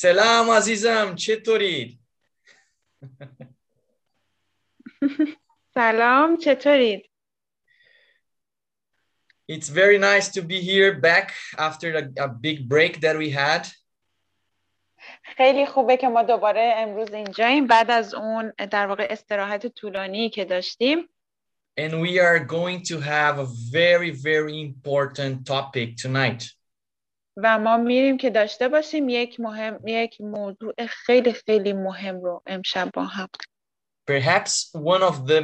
سلام عزیزم چطورید؟ سلام چطورید؟ It's very nice to be here back after a, a big break that we had. خیلی خوبه که ما دوباره امروز اینجاییم بعد از اون در واقع استراحت طولانی که داشتیم And we are going to have a very, very important topic tonight. و ما میریم که داشته باشیم یک مهم یک موضوع خیلی خیلی مهم رو امشب با هم Perhaps one of the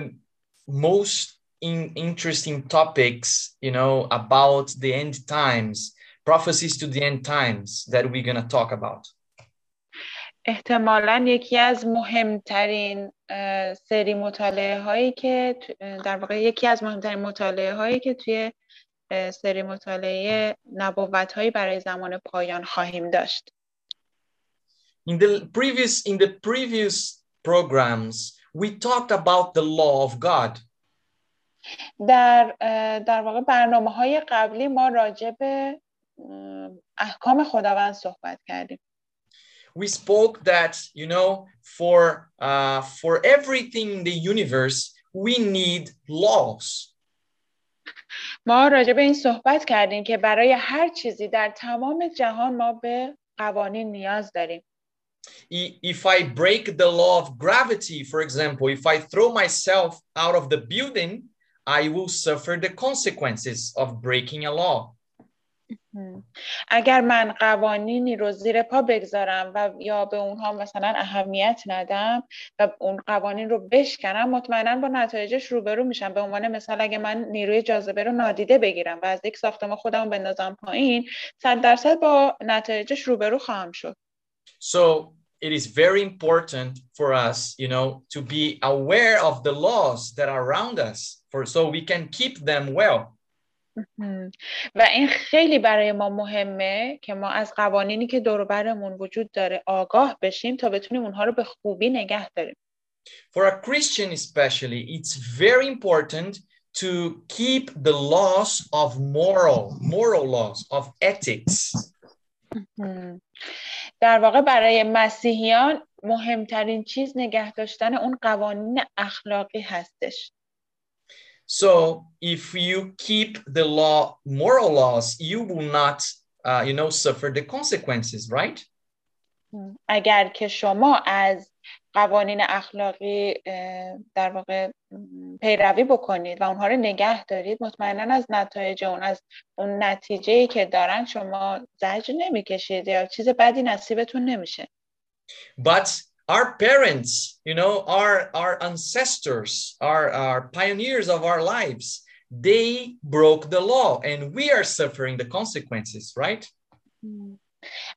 most in, interesting topics, you know, about the end times, prophecies to the end times that we're going to talk about. احتمالا یکی از مهمترین سری مطالعه هایی که در واقع یکی از مهمترین مطالعه هایی که توی سری مطالعه نبوت هایی برای زمان پایان خواهیم داشت In the previous in the previous programs, we talked about the law of God. در در واقع برنامه های قبلی ما راجع به احکام خداوند صحبت کردیم We spoke that, you know, for uh, for everything in the universe, we need laws. ما راجع به این صحبت کردیم که برای هر چیزی در تمام جهان ما به قوانین نیاز داریم I- If I break the law of gravity, for example, if I throw myself out of the building, I will suffer the consequences of breaking a law. اگر من قوانینی رو زیر پا بگذارم و یا به اونها مثلا اهمیت ندم و اون قوانین رو بشکنم مطمئنا با نتایجش روبرو میشم به عنوان مثال اگه من نیروی جاذبه رو نادیده بگیرم و از یک ساختمان خودم بندازم پایین صد درصد با نتایجش روبرو خواهم شد So it is very important for us, you know, to be aware of the laws that are around us for so we can keep them well. و این خیلی برای ما مهمه که ما از قوانینی که دور و برمون وجود داره آگاه بشیم تا بتونیم اونها رو به خوبی نگه داریم. For a Christian especially, it's very important to keep the laws of moral, moral laws of ethics. در واقع برای مسیحیان مهمترین چیز نگه داشتن اون قوانین اخلاقی هستش. So if you keep the law, moral laws, you will not, uh, you know, suffer the consequences, right? اگر که شما از قوانین اخلاقی اه، در واقع م، پیروی بکنید و اونها رو نگه دارید مطمئنا از نتایج اون از اون نتیجه که دارن شما زجر نمی‌کشید یا چیز بدی نصیبتون نمیشه But our parents, you know, our our ancestors, our our pioneers of our lives, they broke the law, and we are suffering the consequences, right?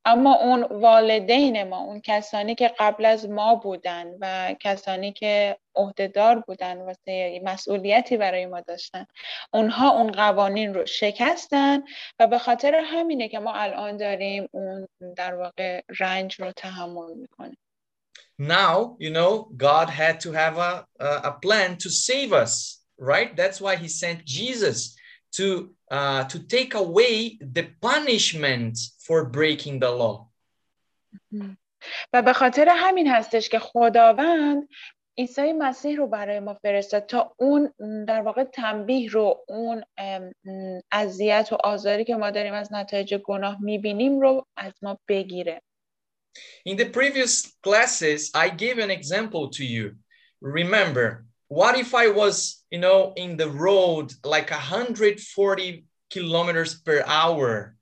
اما اون والدین ما اون کسانی که قبل از ما بودن و کسانی که عهدهدار بودن واسه مسئولیتی برای ما داشتن اونها اون قوانین رو شکستن و به خاطر همینه که ما الان داریم اون در واقع رنج رو تحمل می‌کنیم Now, you know, God had to have a a, a plan to save us, right? That's why He sent Jesus to uh, to take away the punishment for breaking the law. و به خاطر همین هستش که خداوند عیسی مسیح رو برای ما فرستاد تا اون م، در واقع تنبیه رو اون ام، م، اذیت و آزاری که ما داریم از نتایج گناه می‌بینیم رو از ما بگیره In the previous classes, I gave an example to you. Remember, what if I was, you know, in the road like 140 kilometers per hour,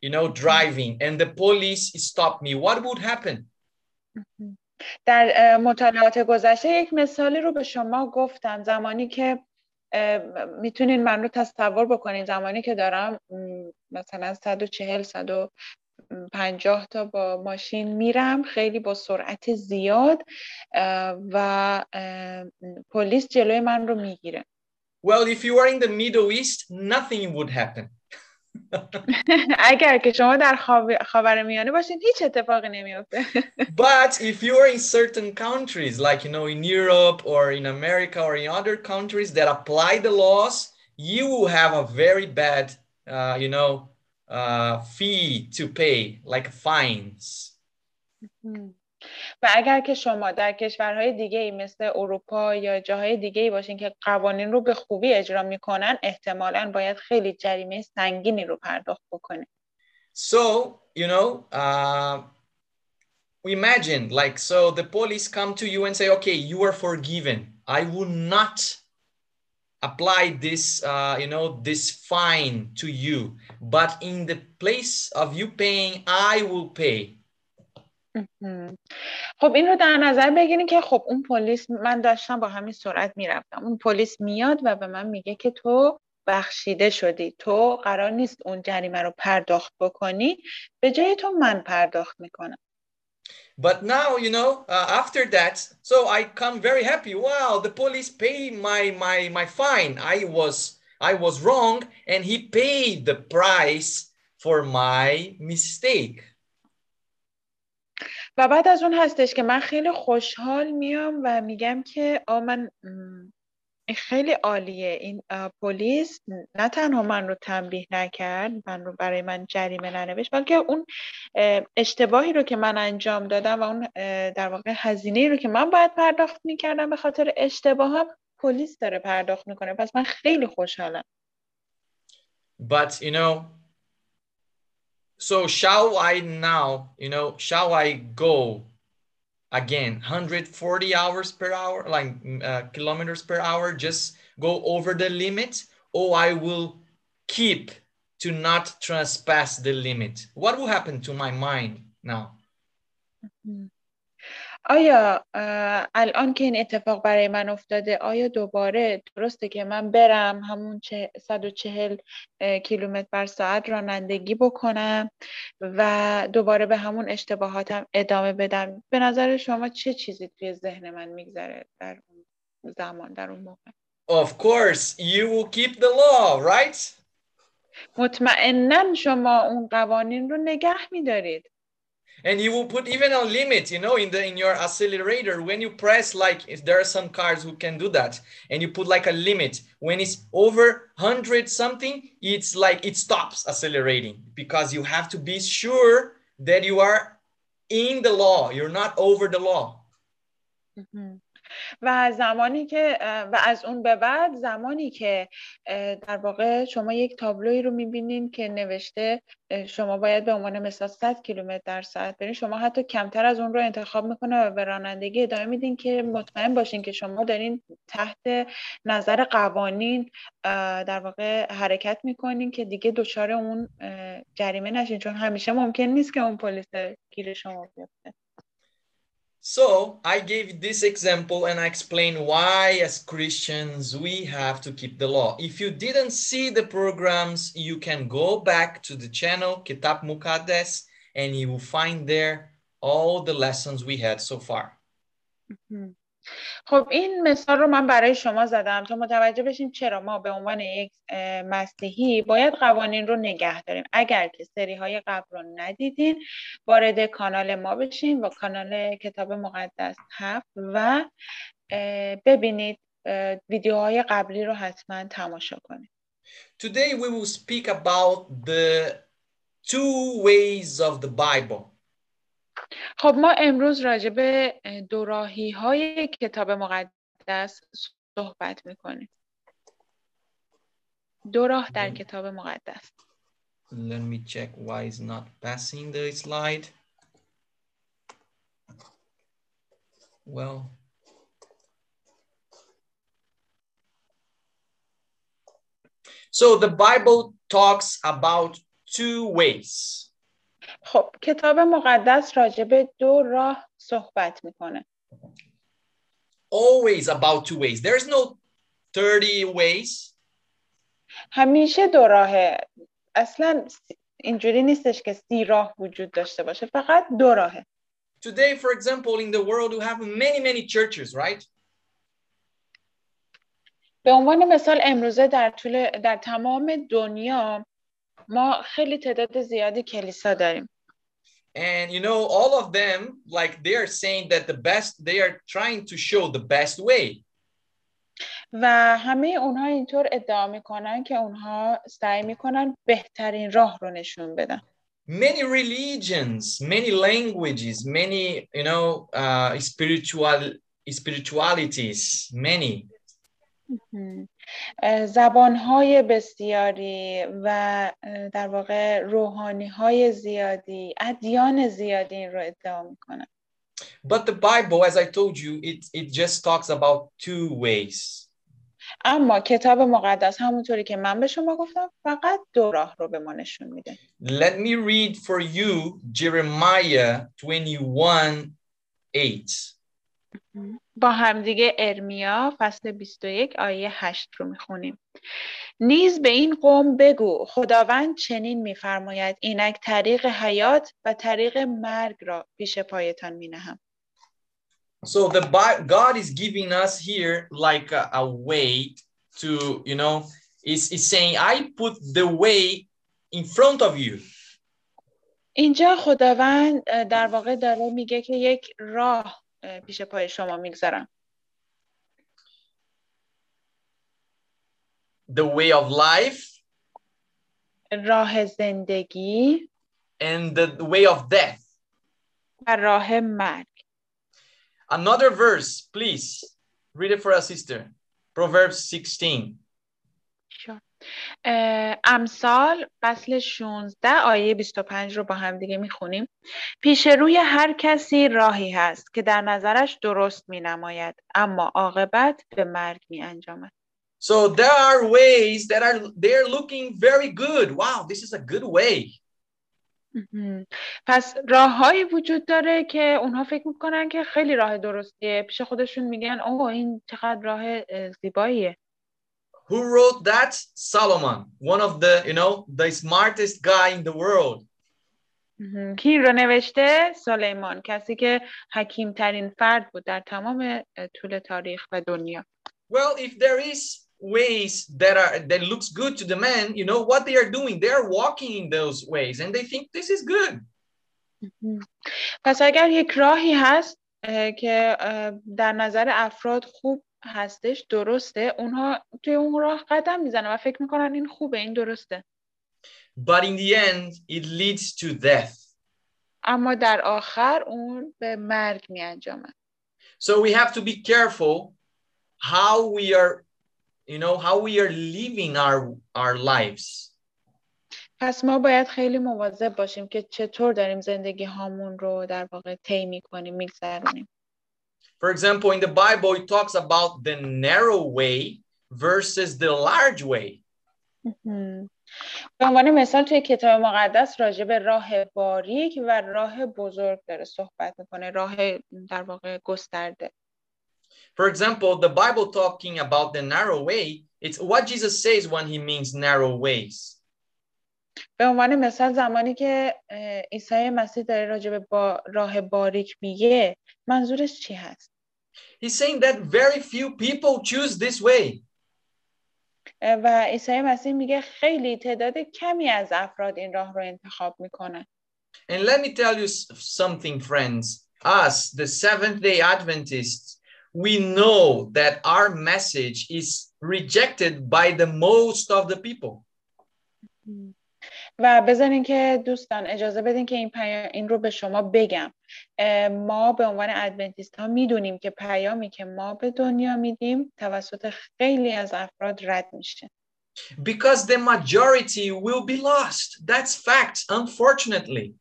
you know, driving, and the police stopped me? What would happen? در اه، مطالعات گذشته یک مثالی رو به شما گفتم زمانی که اه، میتونین من رو تصور بکنین زمانی که دارم م، مثلا 140 150 تا با ماشین میرم خیلی با سرعت زیاد و پلیس جلوی من رو می‌گیره Well, if you are in the Middle East, nothing would happen. اگر که شما در خاور- خاورمیانه باشین هیچ اتفاقی نمیافته But if you are in certain countries, like you know, in Europe or in America or in other countries that apply the laws, you will have a very bad, uh, you know, uh, fee to pay, like fines. و اگر که شما در کشورهای دیگه ای مثل اروپا یا جاهای دیگه ای باشین که قوانین رو به خوبی اجرا میکنن احتمالا باید خیلی جریمه سنگینی رو پرداخت بکنه So, you know, uh, imagine like, so the police come to you and say, okay, you are forgiven. I will not apply this, uh, you know, this fine to you. But in the place of you paying, I will pay. خب این رو در نظر بگیریم که خب اون پلیس من داشتم با همین سرعت می‌رفتم اون پلیس میاد و به من میگه که تو بخشیده شدی تو قرار نیست اون جریمه رو پرداخت بکنی به جای تو من پرداخت می‌کنم But now, you know, uh, after that, so I come very happy. Wow, the police paid my my my fine. I was I was wrong, and he paid the price for my mistake. و بعد از اون هستش که من خیلی خوشحال میام و میگم که آ من خیلی عالیه این پلیس نه تنها من رو تنبیه نکرد من رو برای من جریمه ننوشت بلکه اون اشتباهی رو که من انجام دادم و اون در واقع هزینه رو که من باید پرداخت می‌کردم به خاطر اشتباهم پلیس داره پرداخت میکنه پس من خیلی خوشحالم But you know, so shall I now, you know, shall I go again 140 hours per hour, like uh, kilometers per hour, just go over the limit, or I will keep to not trespass the limit? What will happen to my mind now? آیا الان که این اتفاق برای من افتاده آیا دوباره درسته که من برم همون 140 کیلومتر بر ساعت رانندگی بکنم و دوباره به همون اشتباهاتم ادامه بدم؟ به نظر شما چه چیزی توی ذهن من میگذره در اون زمان در اون موقع؟ Of course, you will keep the law, right? مطمئنا شما اون قوانین رو نگه میدارید. And you will put even a limit you know in the in your accelerator when you press like if there are some cars who can do that. And you put like a limit. When it's over 100 something it's like it stops accelerating because you have to be sure that you are in the law. You're not over the law mm-hmm. و زمانی که و از اون به بعد زمانی که در واقع شما یک تابلوی رو می‌بینین که نوشته شما باید به عنوان مثال 100 کیلومتر در ساعت برین. شما حتی کمتر از اون رو انتخاب می‌کنه و به رانندگی ادامه میدین که مطمئن باشین که شما دارین تحت نظر قوانین در واقع حرکت می‌کنین که دیگه دچار اون جریمه نشین. چون همیشه ممکن نیست که اون پلیس گیر شما بیفته. So I gave this example and I explained why as Christians we have to keep the law. If you didn't see the programs, you can go back to the channel Kitab Mukaddes and you will find there all the lessons we had so far. Mm-hmm. خب این مثال رو من برای شما زدم تا متوجه بشیم چرا ما به عنوان یک مسیحی باید قوانین رو نگه داریم اگر که سری های قبل رو ندیدین وارد کانال ما بشین با کانال کتاب مقدس هفت و ببینید ویدیوهای قبلی رو حتما تماشا کنید Today we will speak about the two ways of the Bible. خب ما امروز راجع به دوراهی های کتاب مقدس صحبت می‌کنیم دو راه در کتاب مقدس Let me check why it's not passing the slide. Well, so the Bible talks about two ways. خب کتاب مقدس راجع به دو راه صحبت می‌کنه. Always about two ways. There's no 30 ways. همیشه دو راهه. اصلا اینجوری نیستش که سی راه وجود داشته باشه فقط دو راهه. Today for example in the world we have many many churches right? به عنوان مثال امروزه در طول در تمام دنیا ما خیلی تعداد زیادی کلیسا داریم. and you know all of them like they are saying that the best they are trying to show the best way و همه اونها اینطور ادعا میکنن که اونها سعی میکنن بهترین راه رو نشون بدن many religions, many languages, many, you know, uh, spiritual spiritualities, many. زبان های بسیاری و در واقع روحانی های زیادی ادیان زیادی این رو ادعا می‌کنن But the Bible, as I told you, it, it just talks about two ways. اما کتاب مقدس همونطوری که من به شما گفتم فقط دو راه رو به ما نشون میده. Let me read for you Jeremiah 21 8. با همدیگه ارمیا فصل 21 آیه 8 رو می‌خونیم نیز به این قوم بگو خداوند چنین میفرماید اینک طریق حیات و طریق مرگ را پیش پایتان مینهم So the God is giving us here like a, a way to, you know, is is saying I put the way in front of you. اینجا خداوند در واقع داره میگه که یک راه پیش پای شما میگذارم The way of life راه زندگی and the way of death. و راه مرگ Another verse, please. Read it for us, sister. Proverbs 16. امثال فصل 16 آیه 25 رو با هم دیگه می‌خونیم. پیش روی هر کسی راهی هست که در نظرش درست می نماید اما عاقبت به مرگ می انجامد So there are ways that are they're looking very good. Wow, this is a good way. پس راههایی وجود داره که اونها فکر می‌کنن که خیلی راه درستیه. پیش خودشون میگن اوه این چقدر راه زیباییه. Who wrote that? Solomon, one of the, you know, the smartest guy in the world. کی رو نوشته؟ سلیمان کسی که حکیم ترین فرد بود در تمام طول تاریخ و دنیا. Well, if there is ways that are that looks good to the man, you know what they are doing. They are walking in those ways and they think this is good. پس اگر یک راهی هست که در نظر افراد خوب هستش درسته اونها توی اون راه قدم می‌زنن و فکر می‌کنن این خوبه این درسته But in the end it leads to death. اما در آخر اون به مرگ می انجامه. So we have to be careful how we are you know how we are living our our lives. پس ما باید خیلی مواظب باشیم که چطور داریم زندگی هامون رو در واقع طی می‌کنیم میگذرونیم. For example, in the Bible, it talks about the narrow way versus the large way. به عنوان مثال توی کتاب مقدس راجع به راه باریک و راه بزرگ داره صحبت میکنه راه در واقع گسترده For example, the Bible talking about the narrow way, it's what Jesus says when he means narrow ways. به عنوان مثال زمانی که عیسی مسیح داره راجع به با راه باریک میگه منظورش چی هست He's saying that very few people choose this way. و عیسی مسیح میگه خیلی تعداد کمی از افراد این راه رو انتخاب میکنن. And let me tell you something friends. Us, the Seventh-day Adventists, we know that our message is rejected by the most of the people. و بذارین که دوستان اجازه بدین که این, این رو به شما بگم ما به عنوان ادونتیست ها می‌دونیم که پیامی که ما به دنیا میدیم توسط خیلی از افراد رد میشه Because the majority will be lost. That's fact, unfortunately.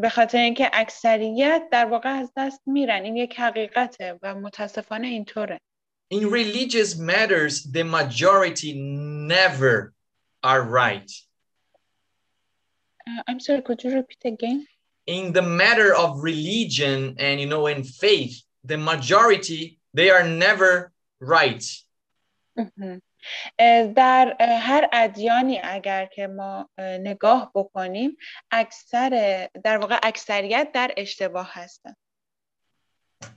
به خاطر اینکه اکثریت در واقع از دست میرن این یک حقیقته و متاسفانه اینطوره In religious matters, the majority never are right. Uh, I'm sorry, could you repeat again? In the matter of religion and you know in faith, the majority they are never right. در هر ادیانی اگر که ما نگاه بکنیم اکثر در واقع اکثریت در اشتباه هستن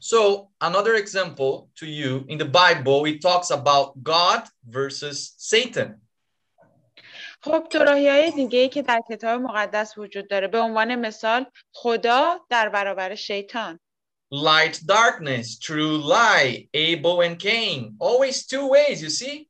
So another example to you in the Bible it talks about God versus Satan. خب تو های دیگه ای که در کتاب مقدس وجود داره به عنوان مثال خدا در برابر شیطان. Light darkness true lie Abel and Cain. Always two ways you see?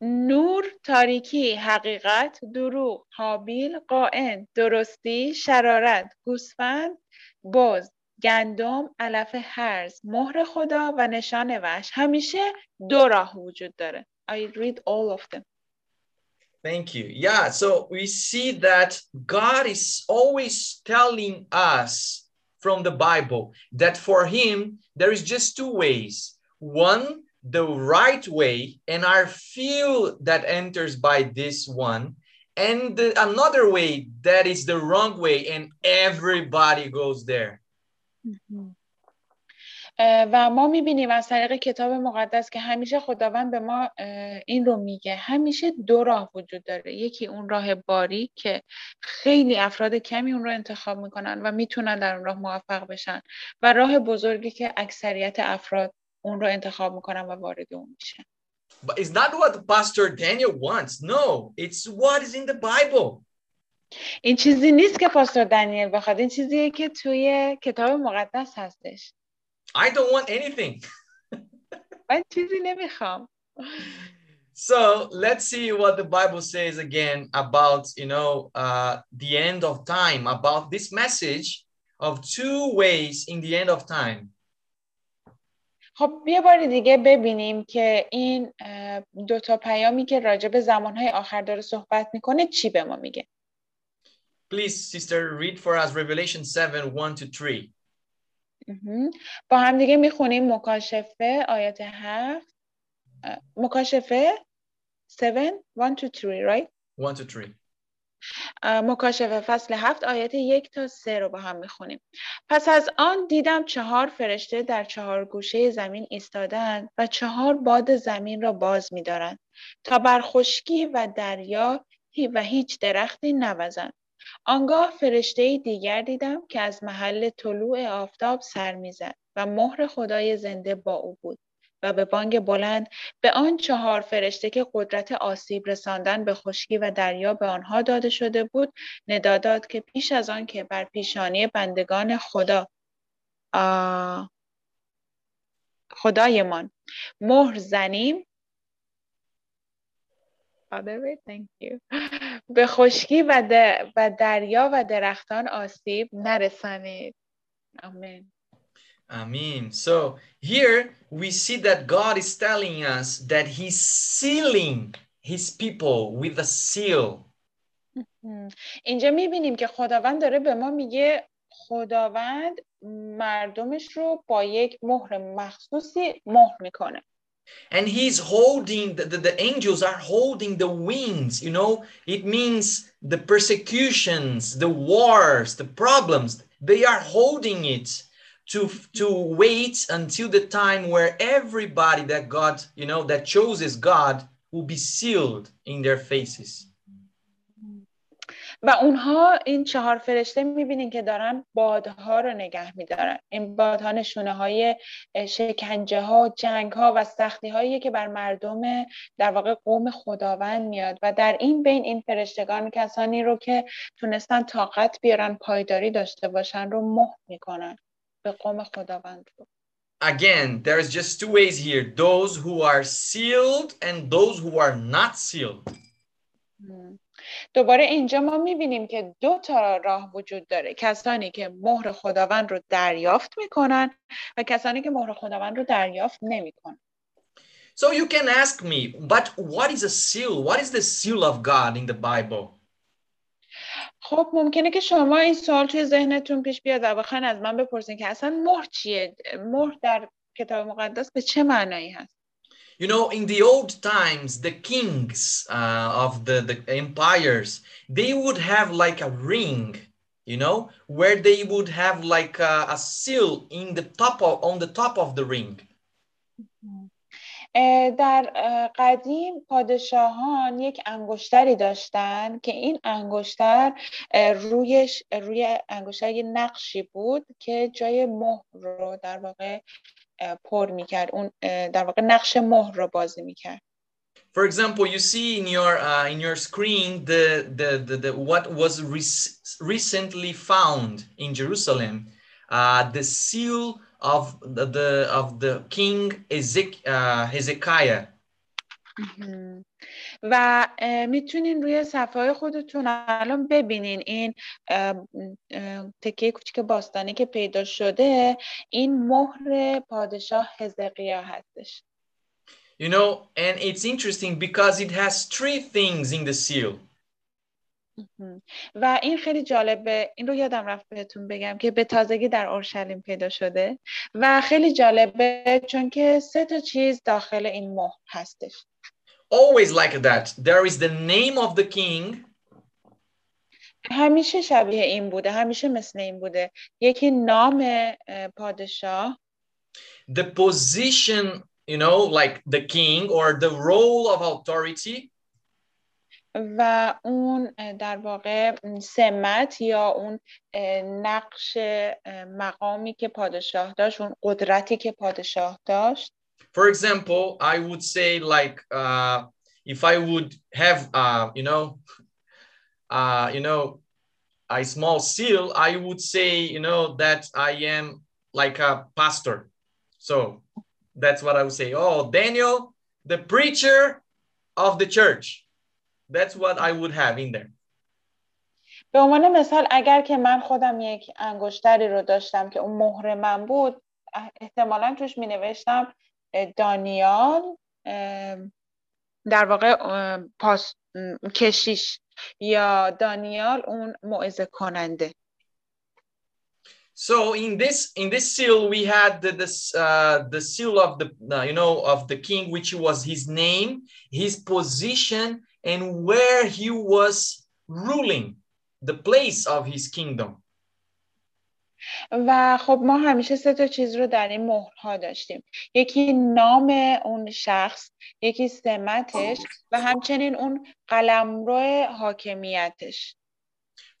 نور تاریکی حقیقت دروغ حابیل قائن درستی شرارت گوسفند باز گندم علف هرز مهر خدا و نشان وحش. همیشه دو راه وجود داره. I read all of them. Thank you. Yeah, so we see that God is always telling us from the Bible that for him there is just two ways. One, the right way, and our few that enters by this one, and the, another way that is the wrong way, and everybody goes there. Mm-hmm. و ما می‌بینیم از طریق کتاب مقدس که همیشه خداوند به ما این رو میگه. همیشه دو راه وجود داره. یکی اون راه باری که خیلی افراد کمی اون رو انتخاب می‌کنن و می‌تونن در اون راه موفق بشن و راه بزرگی که اکثریت افراد اون رو انتخاب می‌کنن و وارد اون میشن. But it's not what Pastor Daniel wants. No, it's what is in the Bible. این چیزی نیست که پاستور دانیل بخواد. این چیزیه که توی کتاب مقدس هستش. I don't want anything. من چیزی نمیخوام So let's see what the Bible says again about, you know, uh, the end of time, about this message of two ways in the end of time. خب یه بار دیگه ببینیم که این دو تا پیامی که راجع به زمانهای آخر داره صحبت میکنه چی به ما میگه Please, sister, read for us Revelation 7 1 to 3. با هم دیگه می‌خونیم مکاشفه آیت هفت. مکاشفه؟ 7 1 to 3 right 1 to 3. مکاشفه فصل هفت آیت یک تا سه رو با هم می‌خونیم. پس از آن دیدم چهار فرشته در چهار گوشه زمین ایستادند و چهار باد زمین را باز میدارند تا بر خشکی و دریا و هیچ درختی نوزند. آنگاه فرشته دیگر دیدم که از محل طلوع آفتاب سر می‌زد و مهر خدای زنده با او بود و به بانگ بلند به آن چهار فرشته که قدرت آسیب رساندن به خشکی و دریا به آنها داده شده بود ندا داد که پیش از آن که بر پیشانی بندگان خدا خدایمان مهر زنیم thank you. به خشکی و, و دریا و درختان آسیب نرسانید آمین Amen. So here we see that God is telling us that He's sealing His people with a seal. اینجا می‌بینیم که خداوند داره به ما میگه خداوند مردمش رو با یک مهر مخصوصی مهر می‌کنه. And he's holding the, the, the, angels are holding the winds you know? It means the persecutions the wars the problems they are holding it to to wait until the time where everybody that god you know that chooses god will be sealed in their faces و اونها این چهار فرشته می‌بینین که دارن بادها رو نگه میدارن این بادها نشونه های شکنجه ها جنگ ها و سختی هایی که بر مردم در واقع قوم خداوند میاد و در این بین این فرشتگان کسانی رو که تونستن طاقت بیارن پایداری داشته باشن رو مهر می‌کنن به قوم خداوند رو Again, there is just two ways here. Those who are sealed and those who are not sealed. دوباره اینجا ما می‌بینیم که دو تا راه وجود داره کسانی که مهر خداوند رو دریافت می‌کنن و کسانی که مهر خداوند رو دریافت نمی‌کنن So you can ask me, but what is a seal? What is the seal of God in the Bible? خب ممکنه که شما این سوال توی ذهنتون پیش بیاد و بخواین از من بپرسین که اصلا مهر چیه؟ مهر در کتاب مقدس به چه معنایی هست؟ You know, in the old times, the kings uh, of the, the empires, they would have like a ring, you know, where they would have like a, a seal in the top of, on the top of the ring. در قدیم پادشاهان یک انگشتری داشتن که این انگشتر رویش روی انگشتر یه نقشی بود که جای مهر رو در واقع پر میکرد اون در واقع نقش مهر رو بازی میکرد For example, you see in your uh, in your screen the, the, the, the what was re recently found in Jerusalem, uh, the seal of the, the of the king Ezek, uh, Hezekiah. و می‌تونین روی صفحه خودتون الان ببینین این تکه کوچیک باستانی که پیدا شده این مهر پادشاه هزقیا هستش. You know, and it's interesting because it has three things in the seal. و این خیلی جالبه این رو یادم رفت بهتون بگم که به تازگی در اورشلیم پیدا شده. و خیلی جالبه چون که سه تا چیز داخل این مهر هستش. Always like that. There is the name of the king. همیشه شبیه این بوده همیشه مثل این بوده یکی نام پادشاه the position you know like the king or the role of authority و اون در واقع سمت یا اون نقش مقامی که پادشاه داشت اون قدرتی که پادشاه داشت For example, I would say like uh, if I would have uh, you know uh, you know a small seal, I would say you know that I am like a pastor. So that's what I would say. Oh, Daniel, the preacher of the church. That's what I would have in there. به عنوان مثال اگر که من خودم یک انگشتری رو داشتم که اون مهر من بود احتمالا توش می نوشتم دانیال در واقع پاس کشیش یا دانیال اون موعظه کننده So in this in this seal we had the this, uh, the seal of the uh, you know of the king which was his name, his position and where he was ruling, the place of his kingdom. و خب ما همیشه سه تا چیز رو در این مهرها داشتیم یکی نام اون شخص یکی سمتش و همچنین اون قلمرو حاکمیتش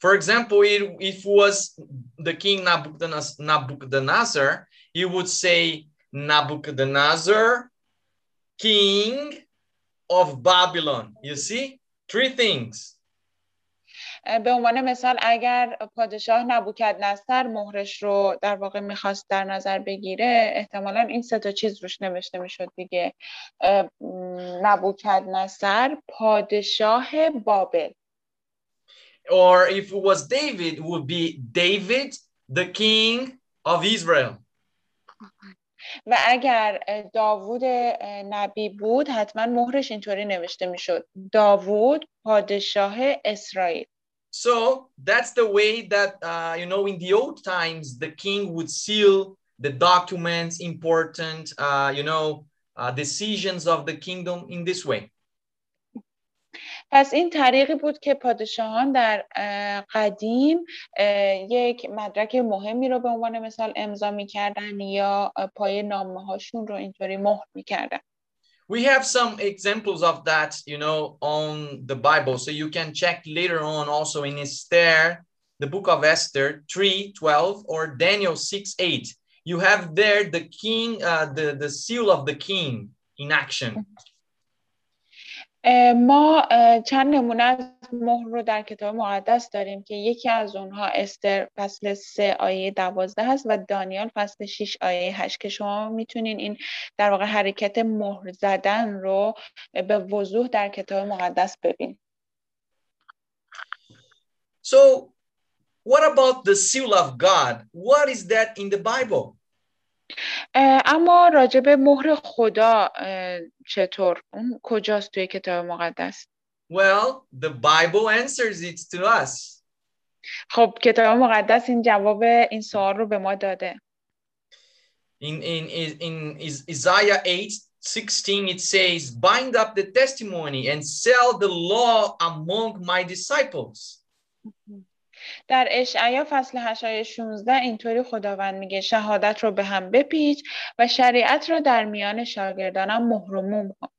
For example, if it was the king Nabucodonosor, he would say Nabucodonosor, king of Babylon. You see, three things. به عنوان مثال اگر پادشاه نبوکد نصر مهرش رو در واقع می‌خواست در نظر بگیره احتمالا این سه تا چیز روش نوشته می‌شد دیگه. نبوکد نصر پادشاه بابل. Or if it was David, it would be David, the king of Israel. و اگر داوود نبی بود حتما مهرش اینطوری نوشته می‌شد. داوود پادشاه اسرائیل. So that's the way that, uh, you know, in the old times, the king would seal the documents, important, uh, you know, uh, decisions of the kingdom in this way. پس این طریقی بود که پادشاهان در قدیم یک مدرک مهمی رو به عنوان مثال امضا میکردن یا پای نامه هاشون رو اینطوری مهر میکردن we have some examples of that, you know, on the Bible. So you can check later on also in Esther, the book of Esther 3, 12, or Daniel 6, 8. You have there the king, uh, the, the seal of the king in action. ما چند نمونه از مهر رو در کتاب مقدس داریم که یکی از اونها استر فصل 3 آیه 12 هست و دانیال فصل 6 آیه 8 که شما می‌تونین این در واقع حرکت مهر زدن رو به وضوح در کتاب مقدس ببینید. So what about the seal of God? What is that in the Bible? اما راجع به مهر خدا چطور اون کجاست توی کتاب مقدس Well, the Bible answers it to us. خب کتاب مقدس این جواب این سوال رو به ما داده. In in in Isaiah 8 16 it says, "Bind up the testimony and sell the law among my disciples." در اشعیا فصل 8 آیه 16 اینطوری خداوند میگه شهادت رو به هم بپیچ و شریعت رو در میان شاگردانم مهر و موم کن.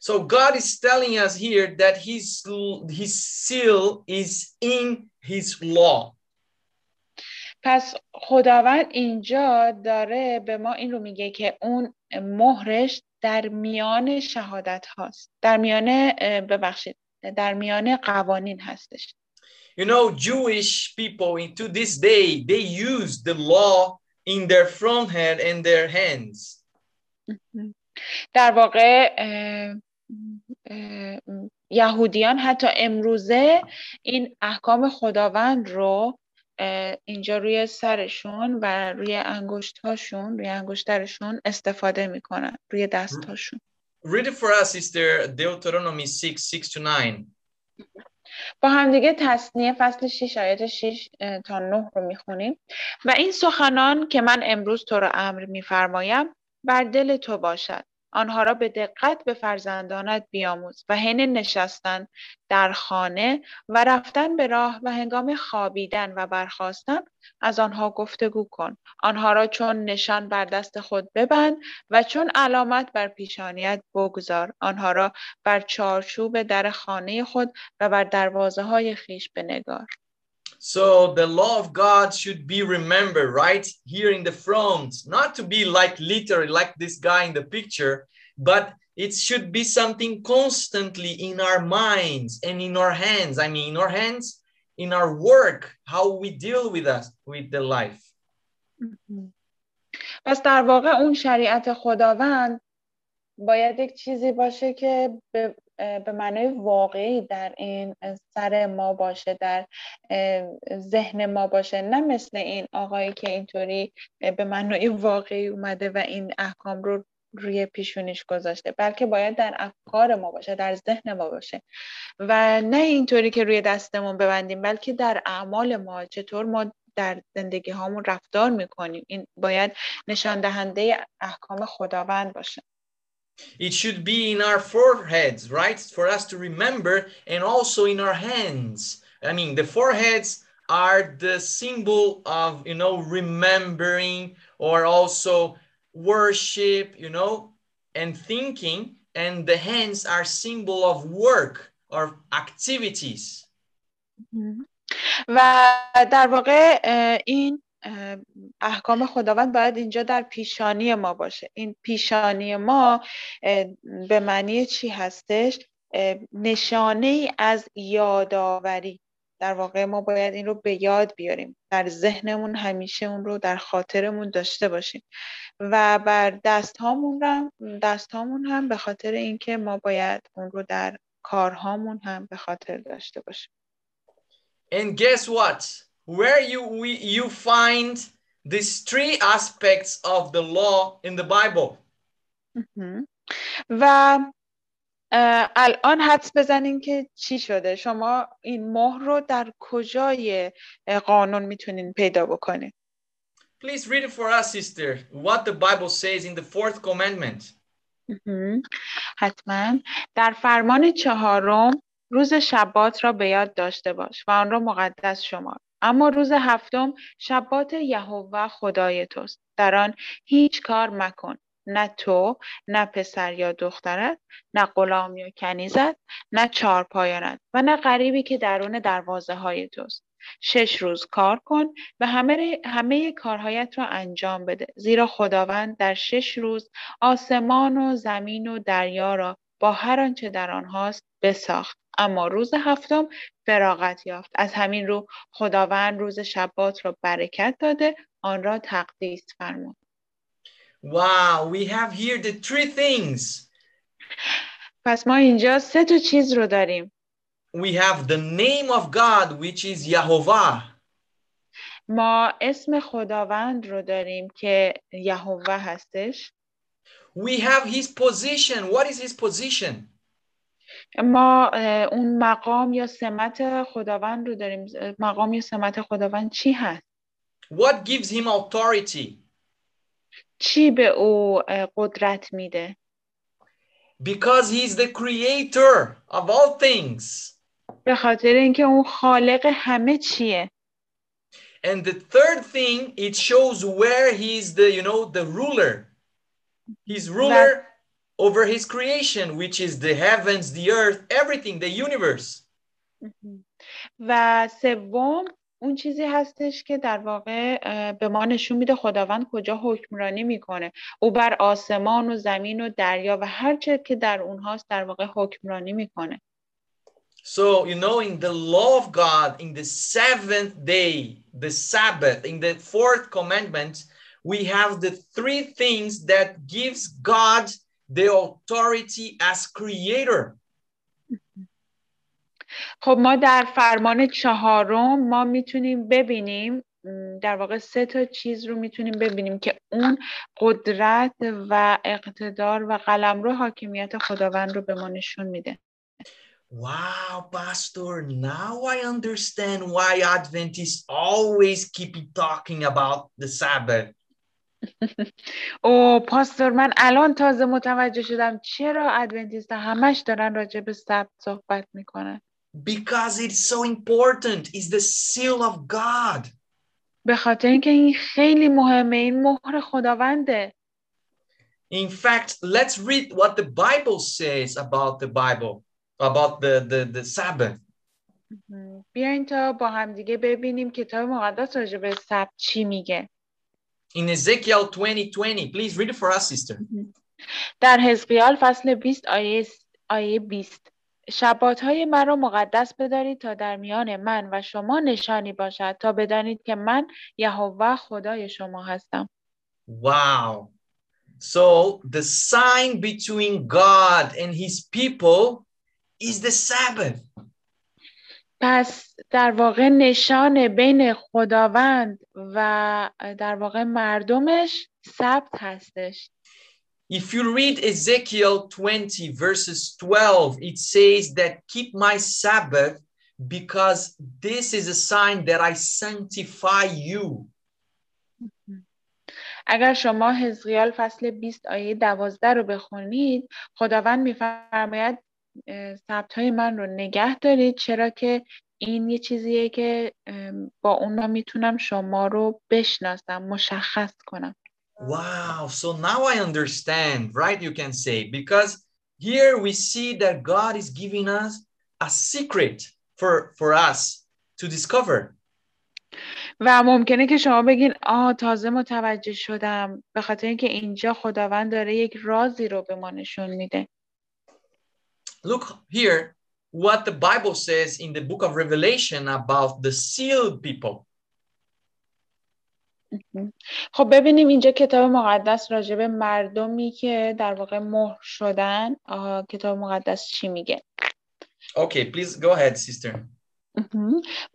So God is telling us here that his his seal is in his law. پس خداوند اینجا داره به ما این رو میگه که اون مهرش در میان شهادت هاست در میان ببخشید در میان قوانین هستش You know, Jewish people into this day, they use the law in their front hand and their hands. در واقع یهودیان حتی امروزه این احکام خداوند رو اینجا روی سرشون و روی انگشتهاشون روی انگشترشون استفاده می‌کنن روی دستهاشون. Read it for us, sister, Deuteronomy 6, 6 to 9. با همدیگه تصنیه فصل 6 آیت 6 تا 9 رو می‌خونیم. و این سخنان که من امروز تو رو امر میفرمایم بر دل تو باشد. آنها را به دقت به فرزندانت بیاموز و حین نشستن در خانه و رفتن به راه و هنگام خوابیدن و برخواستن از آنها گفتگو کن. آنها را چون نشان بر دست خود ببند و چون علامت بر پیشانیت بگذار. آنها را بر چارچوب در خانه خود و بر دروازه های خیش بنگار. So the law of God should be remembered right here in the front, not to be like literally like this guy in the picture, but it should be something constantly in our minds and in our hands. I mean, in our hands, in our work, how we deal with us, with the life. پس در واقع اون شریعت خداوند باید یک چیزی باشه که به به معنای واقعی در این سر ما باشه در ذهن ما باشه. نه مثل این آقایی که اینطوری به معنای واقعی اومده و این احکام رو روی پیشونیش گذاشته بلکه باید در افکار ما باشه در ذهن ما باشه. و نه اینطوری که روی دستمون ببندیم بلکه در اعمال ما چطور ما در زندگی هامون رفتار می‌کنیم. این باید نشان دهنده احکام خداوند باشه. It should be in our foreheads, right? For us to remember and also in our hands. I mean, the foreheads are the symbol of, you know, remembering or also worship, you know, and thinking. And the hands are symbol of work or activities. و در واقع این احکام خداوند باید اینجا در پیشانی ما باشه. این پیشانی ما به معنی چی هستش؟ نشانه ای از یادآوری. در واقع ما باید این رو به یاد بیاریم. در ذهنمون همیشه اون رو در خاطرمون داشته باشیم. و بر دست هامون هم دست هامون هم به خاطر اینکه ما باید اون رو در کارهامون هم به خاطر داشته باشیم. And guess what? where you we, you find these three aspects of the law in the Bible. و الان حدس بزنین که چی شده شما این مهر رو در کجای قانون میتونین پیدا بکنین Please read it for us, sister, what the Bible says in the fourth commandment. حتما در فرمان چهارم روز شبات را به یاد داشته باش و آن را مقدس شمار اما روز هفتم شبات یهوه خدای توست. در آن هیچ کار مکن. نه تو نه پسر یا دخترت نه غلام یا کنیزت نه چارپایانت و نه غریبی که درون دروازه های توست. شش روز کار کن و همه, همه کارهایت را انجام بده. زیرا خداوند در شش روز آسمان و زمین و دریا را با هر آنچه در آنهاست بساخت. اما روز هفتم فراغت یافت از همین رو خداوند روز شبات را برکت داده آن را تقدیس فرمود Wow, we have here the three things. پس ما اینجا سه تا چیز رو داریم. We have the name of God which is Yehovah. ما اسم خداوند رو داریم که یهوه هستش. We have his position. What is his position? ما اون مقام یا سمت خداوند رو داریم مقام یا سمت خداوند چی هست What gives him authority? چی به او قدرت میده Because he is the creator of all things. به خاطر اینکه اون خالق همه چیه And the third thing, it shows where he is the, you know, the ruler. He's ruler over his creation, which is the heavens, the earth, everything, the universe. و سوم اون چیزی هستش که در واقع به ما نشون میده خداوند کجا حکمرانی میکنه او بر آسمان و زمین و دریا و هر چه که در اونهاست در واقع حکمرانی میکنه So, you know, in the law of God, in the seventh day, the Sabbath, in the fourth commandment, we have the three things that gives God the authority as creator. خب ما در فرمان چهارم ما می‌تونیم ببینیم در واقع سه تا چیز رو می‌تونیم ببینیم که اون قدرت و اقتدار و قلمرو حاکمیت خداوند رو به ما نشون میده Wow, Pastor, now I understand why Adventists always keep talking about the Sabbath. او پاستور من الان تازه متوجه شدم چرا ادونتیست همش دارن راجع به سبت صحبت می‌کنن Because it's so important. It's the seal of God. به خاطر اینکه این خیلی مهمه این مهر خداونده In fact, let's read what the Bible says about the Bible, about the, the, the Sabbath. بیاین تا با همدیگه ببینیم کتاب مقدس راجع به سبت چی میگه In Ezekiel 20 20, please read it for us, sister. در حزقیال فصل 20 آیه آیه 20 شبات های مرا مقدس بدارید تا در میان من و شما نشانی باشد تا بدانید که من یهوه خدای شما هستم Wow. So the sign between God and his people is the Sabbath. پس در واقع نشان بین خداوند و در واقع مردمش سبت هستش If you read Ezekiel 20, verses 12, it says that keep my Sabbath because this is a sign that I sanctify you. اگر شما حزقیال فصل 20 آیه 12 رو بخونید خداوند میفرماید سبت های من رو نگه دارید چرا که این یه چیزیه که با اون من می‌تونم شما رو بشناسم مشخص کنم Wow. So now I understand, right? You can say, because here we see that God is giving us a secret for, for us to discover. و ممکنه که شما بگین آه تازه متوجه شدم به خاطر اینکه اینجا خداوند داره یک رازی رو به ما نشون میده Look here what the Bible says in the book of Revelation about the sealed people. خب ببینیم اینجا کتاب مقدس راجع به مردمی که در واقع مهر شدن آه، کتاب مقدس چی میگه Okay, please go ahead, sister.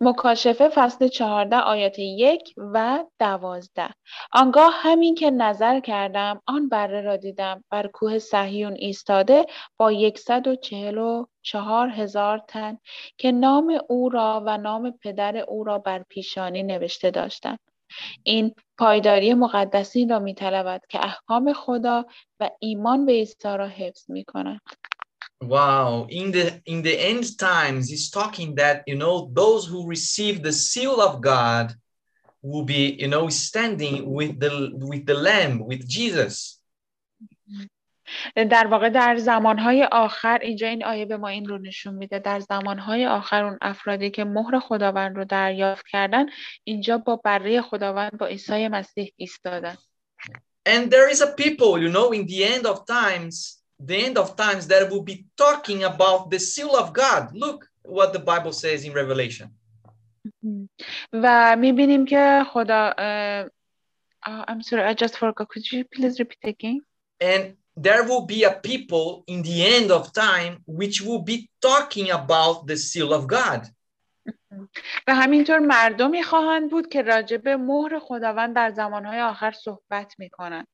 مکاشفه فصل چهارده آیات یک و دوازده. آنگاه همین که نظر کردم آن بره را دیدم. بر کوه صهیون ایستاده با یکصد و چهل و چهار هزار تن که نام او را و نام پدر او را بر پیشانی نوشته داشتند. این پایداری مقدسین را میطلبد که احکام خدا و ایمان به عیسی را حفظ می‌کنند Wow, in the in the end times, he's talking that you know those who receive the seal of God will be you know standing with the with the Lamb with Jesus. در واقع در زمانهای آخر اینجا این آیه به ما این رو نشون میده در زمانهای آخر اون افرادی که مهر خداوند رو دریافت کردن اینجا با بره خداوند با عیسی مسیح ایستادن And there is a people, you know, in the end of times, the end of times that will be talking about the seal of God. Look what the Bible says in Revelation. و میبینیم که خدا اه، آه، I'm sorry I just forgot could you please repeat again And there will be a people in the end of time which will be talking about the seal of God. و همینطور مردمی خواهند بود که راجع به مهر خداوند در زمانهای آخر صحبت میکنند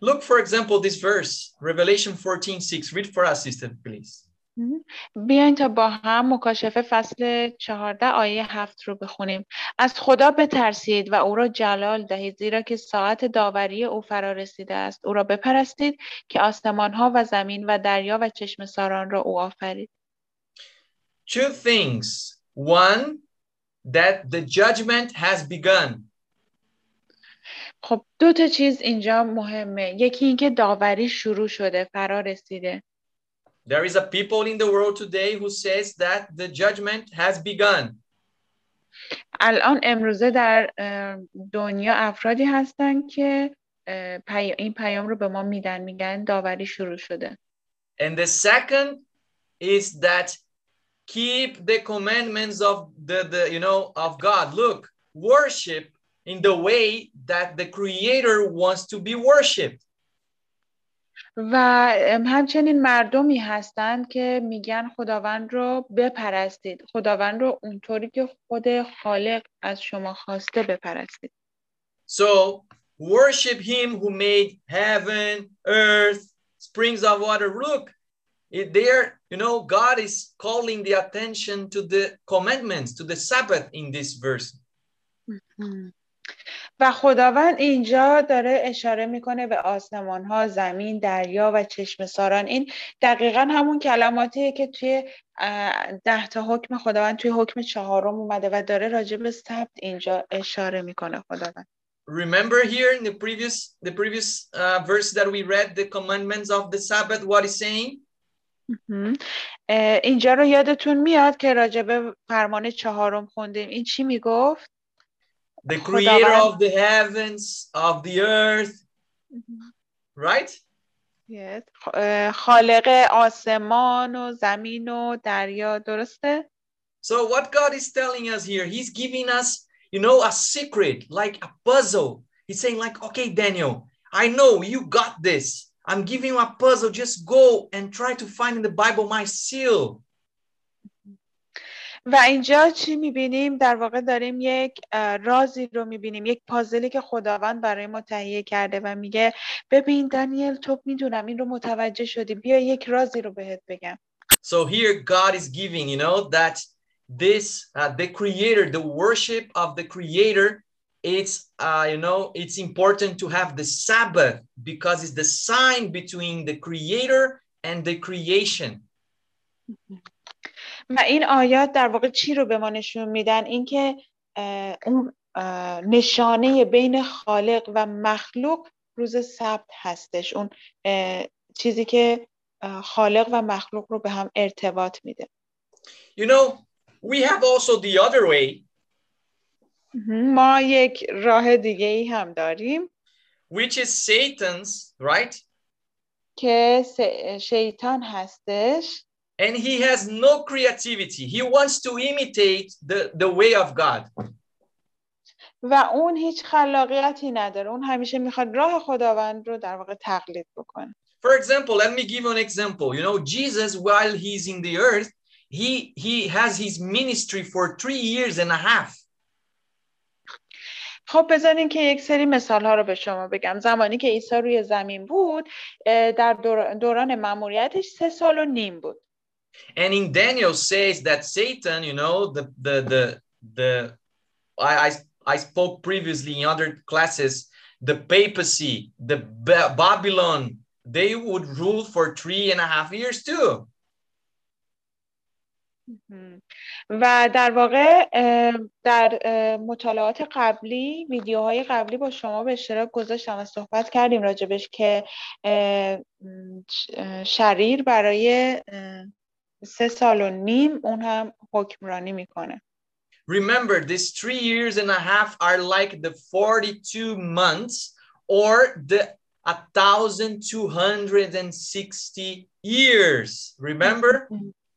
Look, for example, this verse, Revelation 14 6. Read for us, sister, please. بیاین تا با هم مکاشفه فصل چهارده آیه هفت رو بخونیم از خدا بترسید و او را جلال دهید زیرا که ساعت داوری او فرا رسیده است او را بپرستید که آسمان ها و زمین و دریا و چشم ساران را او آفرید Two things. One, that the judgment has begun. خب دو تا چیز اینجا مهمه یکی اینکه داوری شروع شده فرا رسیده There is a people in the world today who says that the judgment has begun. الان امروزه در دنیا افرادی هستن که پی- این پیام رو به ما میدن میگن داوری شروع شده And the second is that keep the commandments of the, the you know of God. Look, worship in the way that the creator wants to be worshiped. و همچنین مردمی هستند که میگن خداوند رو بپرستید خداوند رو اونطوری که خود خالق از شما خواسته بپرستید So worship him who made heaven, earth, springs of water. Look, it there, you know, God is calling the attention to the commandments, to the Sabbath in this verse. و خداوند اینجا داره اشاره می‌کنه به آسمان ها زمین دریا و چشم ساران این دقیقا همون کلماتیه که توی ده تا حکم خداوند توی حکم چهارم اومده و داره راجع به سبت اینجا اشاره می‌کنه خداوند Remember here in the previous the previous uh, verse that we read the commandments of the Sabbath what is saying? اینجا رو یادتون میاد که راجع به فرمان چهارم خوندیم این چی می‌گفت؟ the creator of the heavens, of the earth, right? Yes. خالق آسمان و زمین و دریا درسته؟ So what God is telling us here, he's giving us, you know, a secret, like a puzzle. He's saying like, okay, Daniel, I know you got this. I'm giving you a puzzle. Just go and try to find in the Bible my seal. و اینجا چی میبینیم در واقع داریم یک رازی رو میبینیم یک پازلی که خداوند برای ما تهیه کرده و میگه ببین دانیل تو میدونم این رو متوجه شدی بیا یک رازی رو بهت بگم So here God is giving, you know, that this, uh, the creator, the worship of the creator, it's, uh, you know, it's important to have the Sabbath because it's the sign between the creator and the creation. و این آیات در واقع چی رو به ما نشون میدن؟ اینکه اون نشانه بین خالق و مخلوق روز سبت هستش. اون چیزی که خالق و مخلوق رو به هم ارتباط میده. You know, we have also the other way. ما یک راه دیگه ای هم داریم. Which is Satan's, right? که شیطان هستش. and he has no creativity. He wants to imitate the, the way of God. و اون هیچ خلاقیتی نداره. اون همیشه میخواد راه خداوند رو در واقع تقلید بکنه. For example, let me give you an example. You know, Jesus, while he's in the earth, he, he has his ministry for three years and a half. خب بذارین که یک سری مثال ها رو به شما بگم زمانی که عیسی روی زمین بود در دوران ماموریتش سه سال و نیم بود And in Daniel says that Satan, you know, the the the the I I, I spoke previously in other classes, the papacy, the ba Babylon, they would rule for three and a half years too. و در واقع در مطالعات قبلی ویدیوهای قبلی با شما به اشتراک گذاشتم و صحبت کردیم راجبش که شریر برای سه سال و نیم اون هم حکمرانی میکنه Remember, these three years and a half are like the 42 months or the 1,260 years. Remember,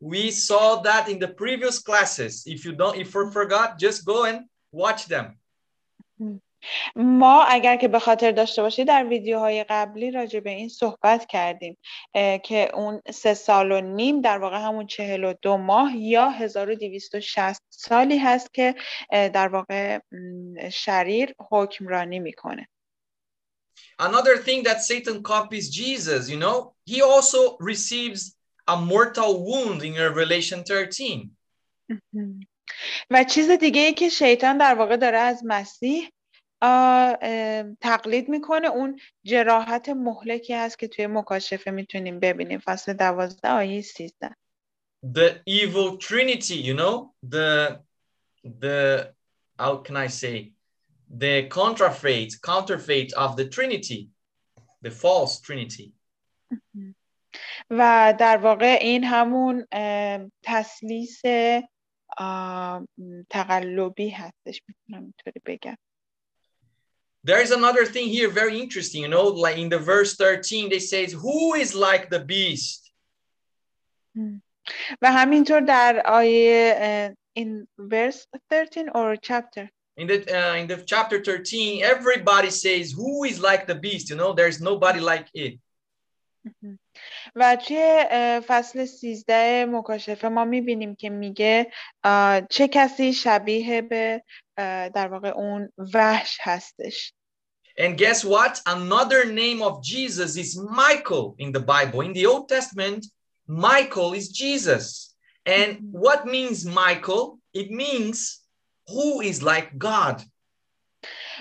we saw that in the previous classes. If you don't, if you forgot, just go and watch them. ما اگر که به خاطر داشته باشید در ویدیوهای قبلی راجع به این صحبت کردیم که اون سه سال و نیم در واقع همون چهل و دو ماه یا 1260 سالی هست که در واقع شریر حکمرانی می‌کنه Another thing that Satan copies Jesus, you know, he also receives a mortal wound in Revelation 13. و چیز دیگه ای که شیطان در واقع داره از مسیح تقلید می‌کنه اون جراحت مهلکی هست که توی مکاشفه می‌تونیم ببینیم. فصل دوازده آیه سیزده. The evil trinity, you know, the, the, how can I say, the counterfeit, counterfeit of the trinity, the false trinity. و در واقع این همون تسلیس تقلبی هستش. می‌تونم اینطوری بگم. There is another thing here very interesting, you know, like in the verse 13, they says, who is like the beast? و همینطور در آیه in verse 13 or chapter? In the uh, in the chapter 13, everybody says, who is like the beast? You know, there's nobody like it. و توی فصل سیزده مکاشفه ما میبینیم که میگه چه کسی شبیه به در واقع اون وحش هستش And guess what? Another name of Jesus is Michael in the Bible. In the Old Testament, Michael is Jesus. And what means Michael? It means who is like God.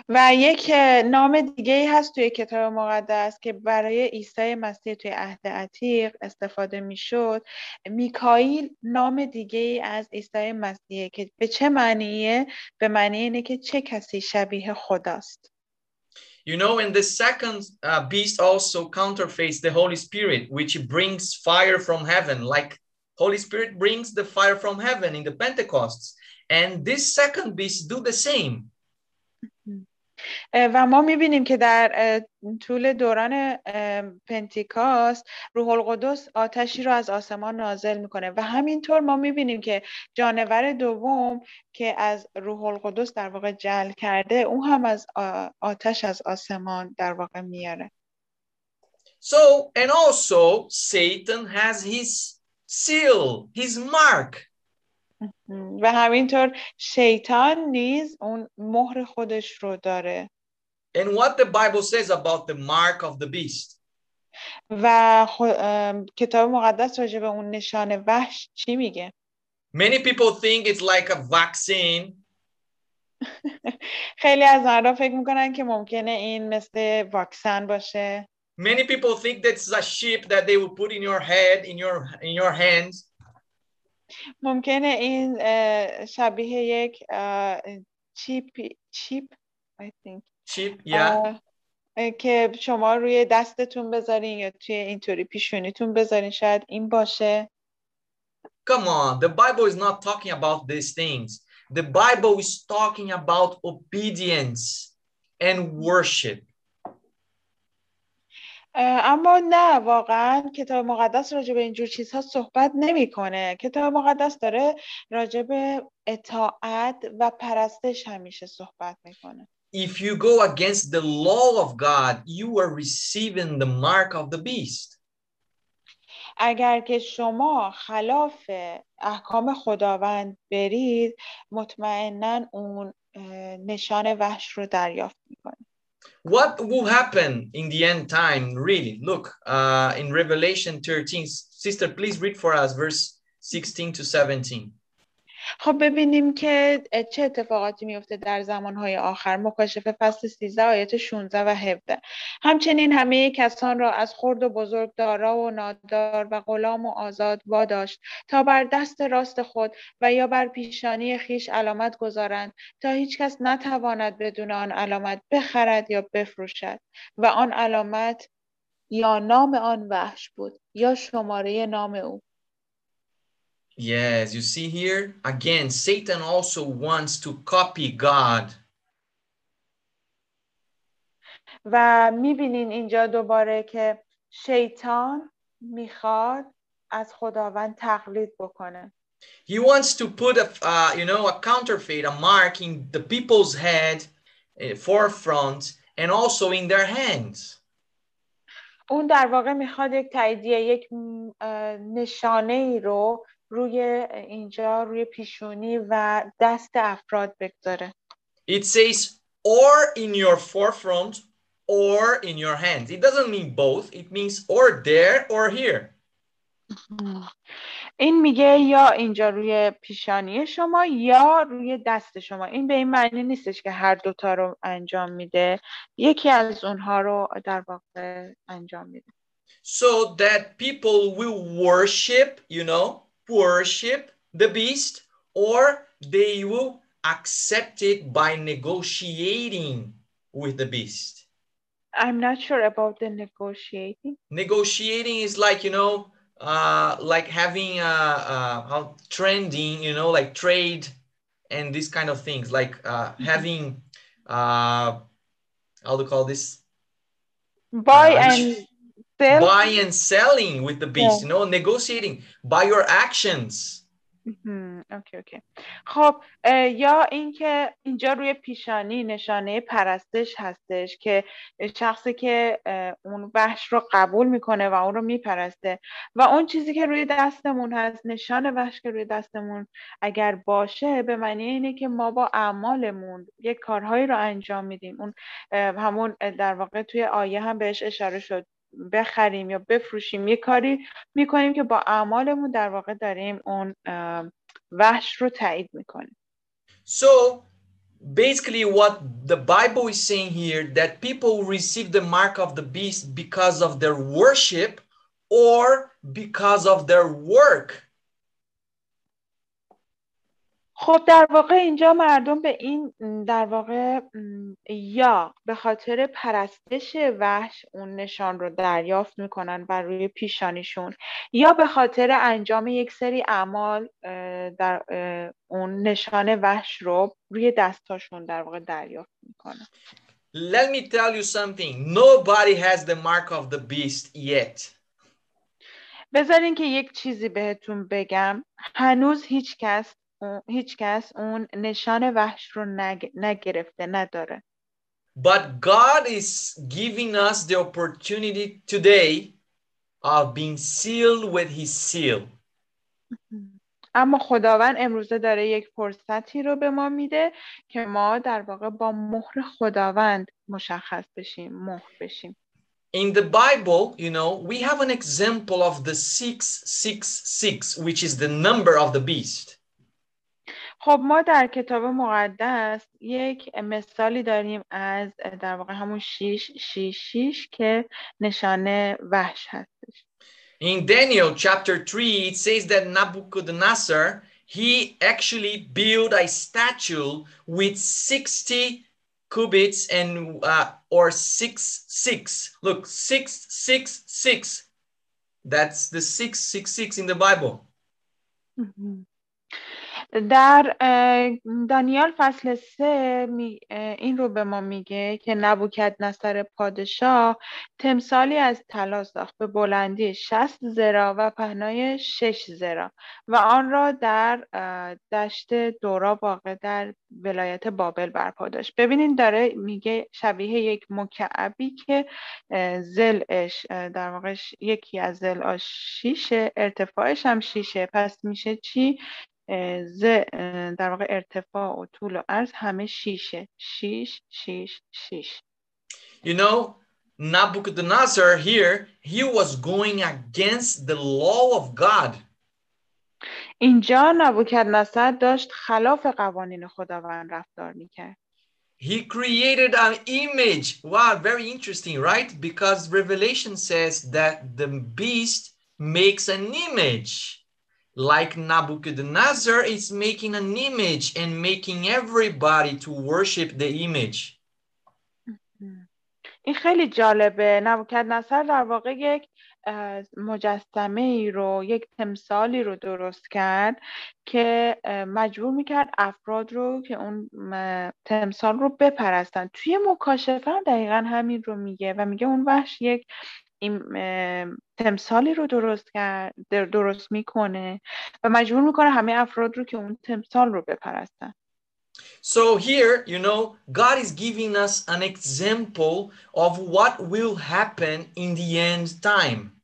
و یک نام دیگه ای هست توی کتاب مقدس که برای عیسی مسیح توی عهد عتیق استفاده می‌شد میکائیل نام دیگه ای از عیسی مسیح که به چه معنیه به معنی اینه که چه کسی شبیه خداست You know, and the second uh, beast also counterfeits the Holy Spirit, which brings fire from heaven, like Holy Spirit brings the fire from heaven in the Pentecosts. And this second beast do the same. و ما می‌بینیم که در طول دوران پنتیکاست روح القدس آتشی رو از آسمان نازل می‌کنه. و همینطور ما می‌بینیم که جانور دوم که از روح القدس در واقع جل کرده اون هم از آتش از آسمان در واقع میاره. So, and also Satan has his seal, his mark. و همینطور شیطان نیز اون مهر خودش رو داره. And what the Bible says about the mark of the beast. و کتاب مقدس راجع به اون نشان وحش چی میگه Many people think it's like a vaccine. خیلی از مردم فکر میکنن که ممکنه این مثل واکسن باشه Many people think that's a chip that they will put in your head, in your in your hands. ممکنه این شبیه یک چیپ چیپ I think Chip, yeah. که شما روی دستتون بذارین یا توی اینطوری پیشونیتون بذارین شاید این باشه Come on, the Bible is not talking about these things. The Bible is talking about obedience and worship. اما نه واقعا کتاب مقدس راجع به اینجور چیزها صحبت نمی‌کنه کتاب مقدس داره راجع به اطاعت و پرستش همیشه صحبت می‌کنه If you go against the law of God, you are receiving the mark of the beast. اگر که شما خلاف احکام خداوند برید مطمئنا اون نشان وحش رو دریافت میکنید What will happen in the end time, really? Look, uh, in Revelation 13, sister, please read for us verse 16 to 17. خب ببینیم که چه اتفاقاتی میفته در زمانهای آخر. مکاشفه فصل 13 آیات 16 و 17 همچنین همه کسان را از خرد و بزرگ دارا و نادار و غلام و آزاد واداشت تا بر دست راست خود و یا بر پیشانی خیش علامت گذارند تا هیچ کس نتواند بدون آن علامت بخرد یا بفروشد و آن علامت یا نام آن وحش بود یا شماره نام او. Yes, you see here again, Satan also wants to copy God. و میبینین اینجا دوباره که شیطان میخواد از خداوند تقلید بکنه He wants to put a, uh, you know, a counterfeit, a mark in the people's head, uh, forefront, and also in their hands. اون در واقع میخواد یک تاییدیه یک نشانه ای رو روی اینجا روی پیشونی و دست افراد بگذاره It says or in your forefront or in your hands. It doesn't mean both. It means or there or here. این میگه یا اینجا روی پیشانی شما یا روی دست شما این به این معنی نیستش که هر دوتا رو انجام میده یکی از اونها رو در واقع انجام میده So that people will worship, you know, worship the beast or they will accept it by negotiating with the beast. I'm not sure about the negotiating. Negotiating is like, you know, uh, like having a, a how trending, you know, like trade and these kind of things, like uh, having, uh, how do you call this? Buy Uh, and sell. Buy and selling with the beast, Yeah. you know, negotiating by your actions. اوکی اوکی خب یا اینکه اینجا روی پیشانی نشانه پرستش هستش که شخصی که اون وحش رو قبول می‌کنه و اون رو میپرسته و اون چیزی که روی دستمون هست نشان وحش که روی دستمون اگر باشه به معنی اینه که ما با اعمالمون یک کارهایی رو انجام میدیم اون همون در واقع توی آیه هم بهش اشاره شد بخریم یا بفروشیم یه کاری می‌کنیم که با اعمالمون در واقع داریم اون وحش رو تایید می‌کنیم So basically what the Bible is saying here that people receive the mark of the beast because of their worship or because of their work. خب در واقع اینجا مردم به این در واقع یا به خاطر پرستش وحش اون نشان رو دریافت می‌کنن بر روی پیشانیشون یا به خاطر انجام یک سری اعمال در اون نشان وحش رو روی دستاشون در واقع دریافت می‌کنن Let me tell you something. Nobody has the mark of the beast yet. بذارین که یک چیزی بهتون بگم هنوز هیچ کس هیچ کس اون نشان وحش رو نگ... نگرفته نداره But God is giving us the opportunity today of being sealed with his seal. اما خداوند امروزه داره یک فرصتی رو به ما میده که ما در واقع با مهر خداوند مشخص بشیم مهر بشیم In the Bible, you know, we have an example of the 666, which is the number of the beast. خب ما در کتاب مقدس یک مثالی داریم از در واقع همون شیش شیش شیش که نشانه وحش هستش In Daniel chapter 3, it says that Nabucodonosor, he actually built a statue with 60 cubits and uh, or six six. Look, six six six. That's the 666 in the Bible. در دانیال فصل سه این رو به ما میگه که نبوکت نصر پادشاه تمثالی از طلا ساخت به بلندی 60 زرا و پهنای 6 زرا و آن را در دشت دورا واقع در ولایت بابل برپا داشت ببینین داره میگه شبیه یک مکعبی که زلش در واقع یکی از زل شیشه ارتفاعش هم شیشه. پس میشه چی؟ ز در واقع ارتفاع و طول و عرض همه شیشه شیش شیش شیش You know, Nabucodonosor here, he was going against the law of God. اینجا نبوکدنصر داشت خلاف قوانین خداوند رفتار میکرد He created an image. Wow, very interesting, right? Because Revelation says that the beast makes an image. Like Nabucodonosor is making an image and making everybody to worship the image. این خیلی جالبه. نبوکدنصر در واقع یک مجسمه ای رو یک تمثالی رو درست کرد که مجبور می‌کرد افراد رو که اون تمثال رو بپرستن. توی مکاشفه هم دقیقا همین رو میگه و میگه اون وحش یک این تمثالی رو درست کرد درست می‌کنه و مجبور می‌کنه همه افراد رو که اون تمثال رو بپرستن So here, you know, God is giving us an example of what will happen in the end time.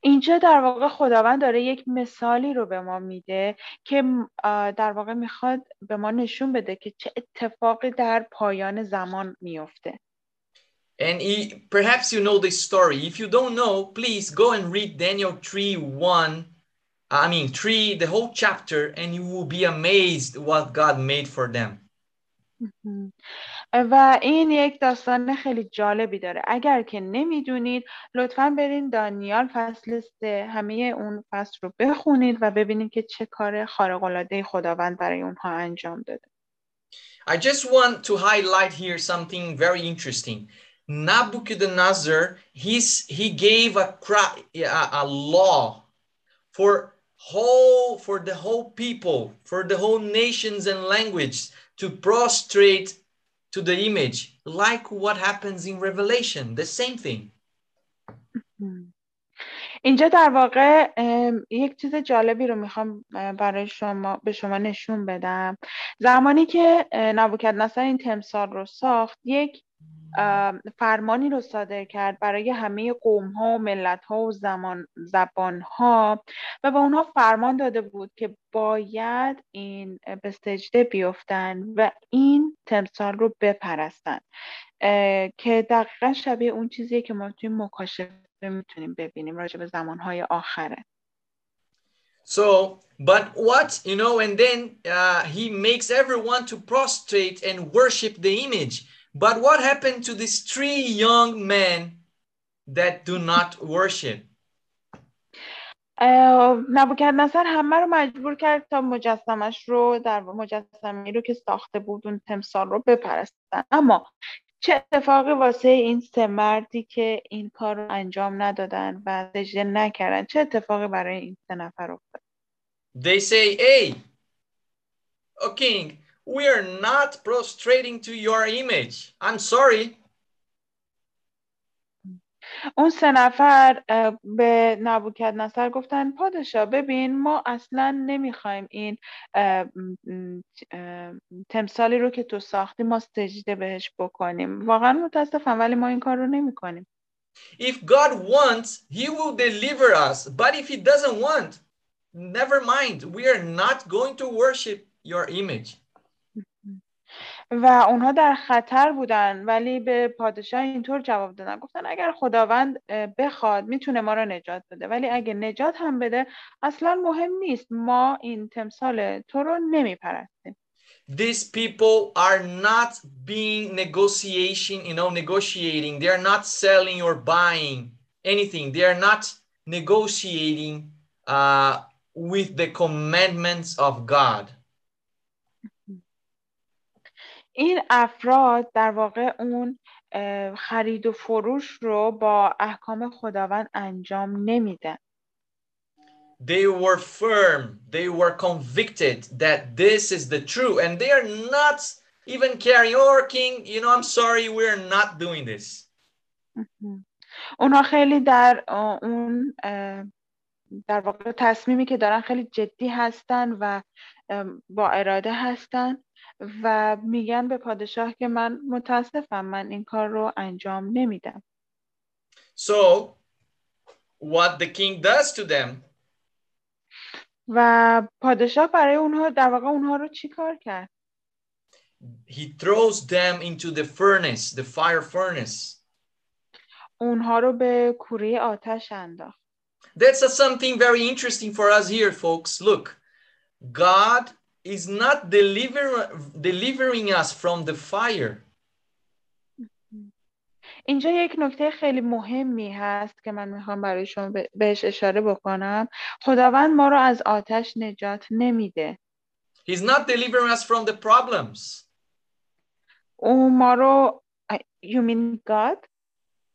اینجا در واقع خداوند داره یک مثالی رو به ما میده که در واقع می‌خواد به ما نشون بده که چه اتفاقی در پایان زمان میفته. And he, perhaps you know the story. If you don't know, please go and read Daniel 3 1. I mean, 3, the whole chapter, and you will be amazed what God made for them. و این یک داستان خیلی جالبی داره اگر که نمیدونید لطفا برین دانیال فصل سه همه اون فصل رو بخونید و ببینید که چه کار خارق خداوند برای اونها انجام داده I just want to highlight here something very interesting. Nabucodonosor, he's, he gave a, a law for whole for the whole people, for the whole nations and language to prostrate to the image, like what happens in Revelation, the same thing. اینجا در واقع یک چیز جالبی رو میخوام برای شما به شما نشون بدم زمانی که نبوکدنصر این تمثال رو ساخت یک فرمانی رو صادر کرد برای همه قوم ها و ملت ها و زمان زبان ها و به اونها فرمان داده بود که باید این به سجده بیفتن و این تمثال رو بپرستن که دقیقا شبیه اون چیزیه که ما توی مکاشفه می‌تونیم ببینیم راجع به زمانهای آخره So, but what, you know, and then uh, he makes everyone to prostrate and worship the image. But what happened to these three young men that do not worship? نبوکدنصر همه رو مجبور کرد تا مجسمش رو در مجسمه رو که ساخته بود اون تمثال رو بپرستن. اما چه اتفاقی واسه این سه مردی که این کار رو انجام ندادن و سجده نکردن؟ چه اتفاقی برای این سه نفر افتاد؟ They say, hey, O king, we are not prostrating to your image. I'm sorry. اون سه نفر به نبوکد نصر گفتن پادشاه ببین ما اصلا نمیخوایم این تمثالی رو که تو ساختی ما سجده بهش بکنیم واقعا متاسفم ولی ما این کار رو نمی کنیم If God wants, he will deliver us. But if he doesn't want, never mind. We are not going to worship your image. و اونها در خطر بودن ولی به پادشاه اینطور جواب دادن گفتن اگر خداوند بخواد می‌تونه ما رو نجات بده ولی اگه نجات هم بده اصلا مهم نیست ما این تمثال تو رو نمیپرستیم These people are not being negotiation, you know, negotiating. They are not selling or buying anything. They are not negotiating uh, with the commandments of God. این افراد در واقع اون خرید و فروش رو با احکام خداوند انجام نمیدن They were firm, they were convicted that this is the true, and they are not even carrying, oh, king, you know, I'm sorry, we're not doing this. اونا خیلی در اون در واقع تصمیمی که دارن خیلی جدی هستن و با اراده هستن و میگن به پادشاه که من متاسفم من این کار رو انجام نمیدم So what the king does to them و پادشاه برای اونها در واقع اونها رو چی کار کرد he throws them into the furnace the fire furnace اونها رو به کوره آتش انداخت That's a, something very interesting for us here folks look God is not deliver, delivering us from the fire. اینجا یک نکته خیلی مهمی هست که من میخوام برای شما بهش اشاره بکنم خداوند ما رو از آتش نجات نمیده He's not delivering us from the problems. او ما رو you mean God?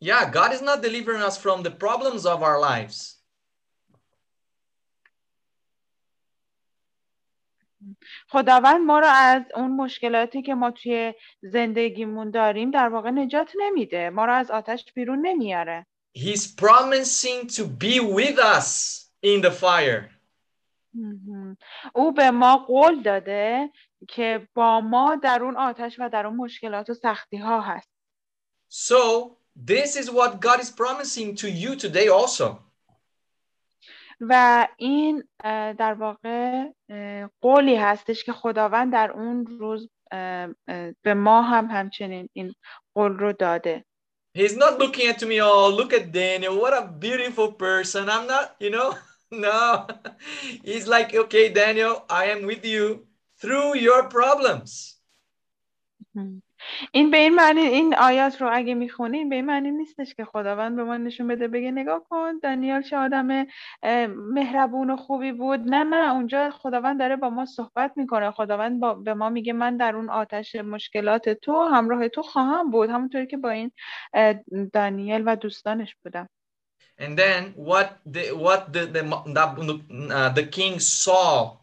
Yeah, God is not delivering us from the problems of our lives. خداوند ما رو از اون مشکلاتی که ما توی زندگیمون داریم در واقع نجات نمیده ما رو از آتش بیرون نمیاره He's promising to be with us in the fire. او به ما قول داده که با ما در اون آتش و در اون مشکلات و سختی ها هست So this is what God is promising to you today also. و این در واقع قولی هستش که خداوند در اون روز به ما هم همچنین این قول رو داده He's not looking at me, oh, look at Daniel, what a beautiful person. I'm not, you know, no. He's like, okay, Daniel, I am with you through your problems. این به این معنی این آیات رو اگه می‌خونین به این معنی نیستش که خداوند به ما نشون بده بگه نگاه کن دانیال چه آدم مهربون و خوبی بود. نه نه اونجا خداوند داره با ما صحبت می‌کنه. خداوند با به ما میگه من در اون آتش مشکلات تو همراه تو خواهم بود. همونطوری که با این دانیل و دوستانش بودم. And then what the what the the, uh, the king saw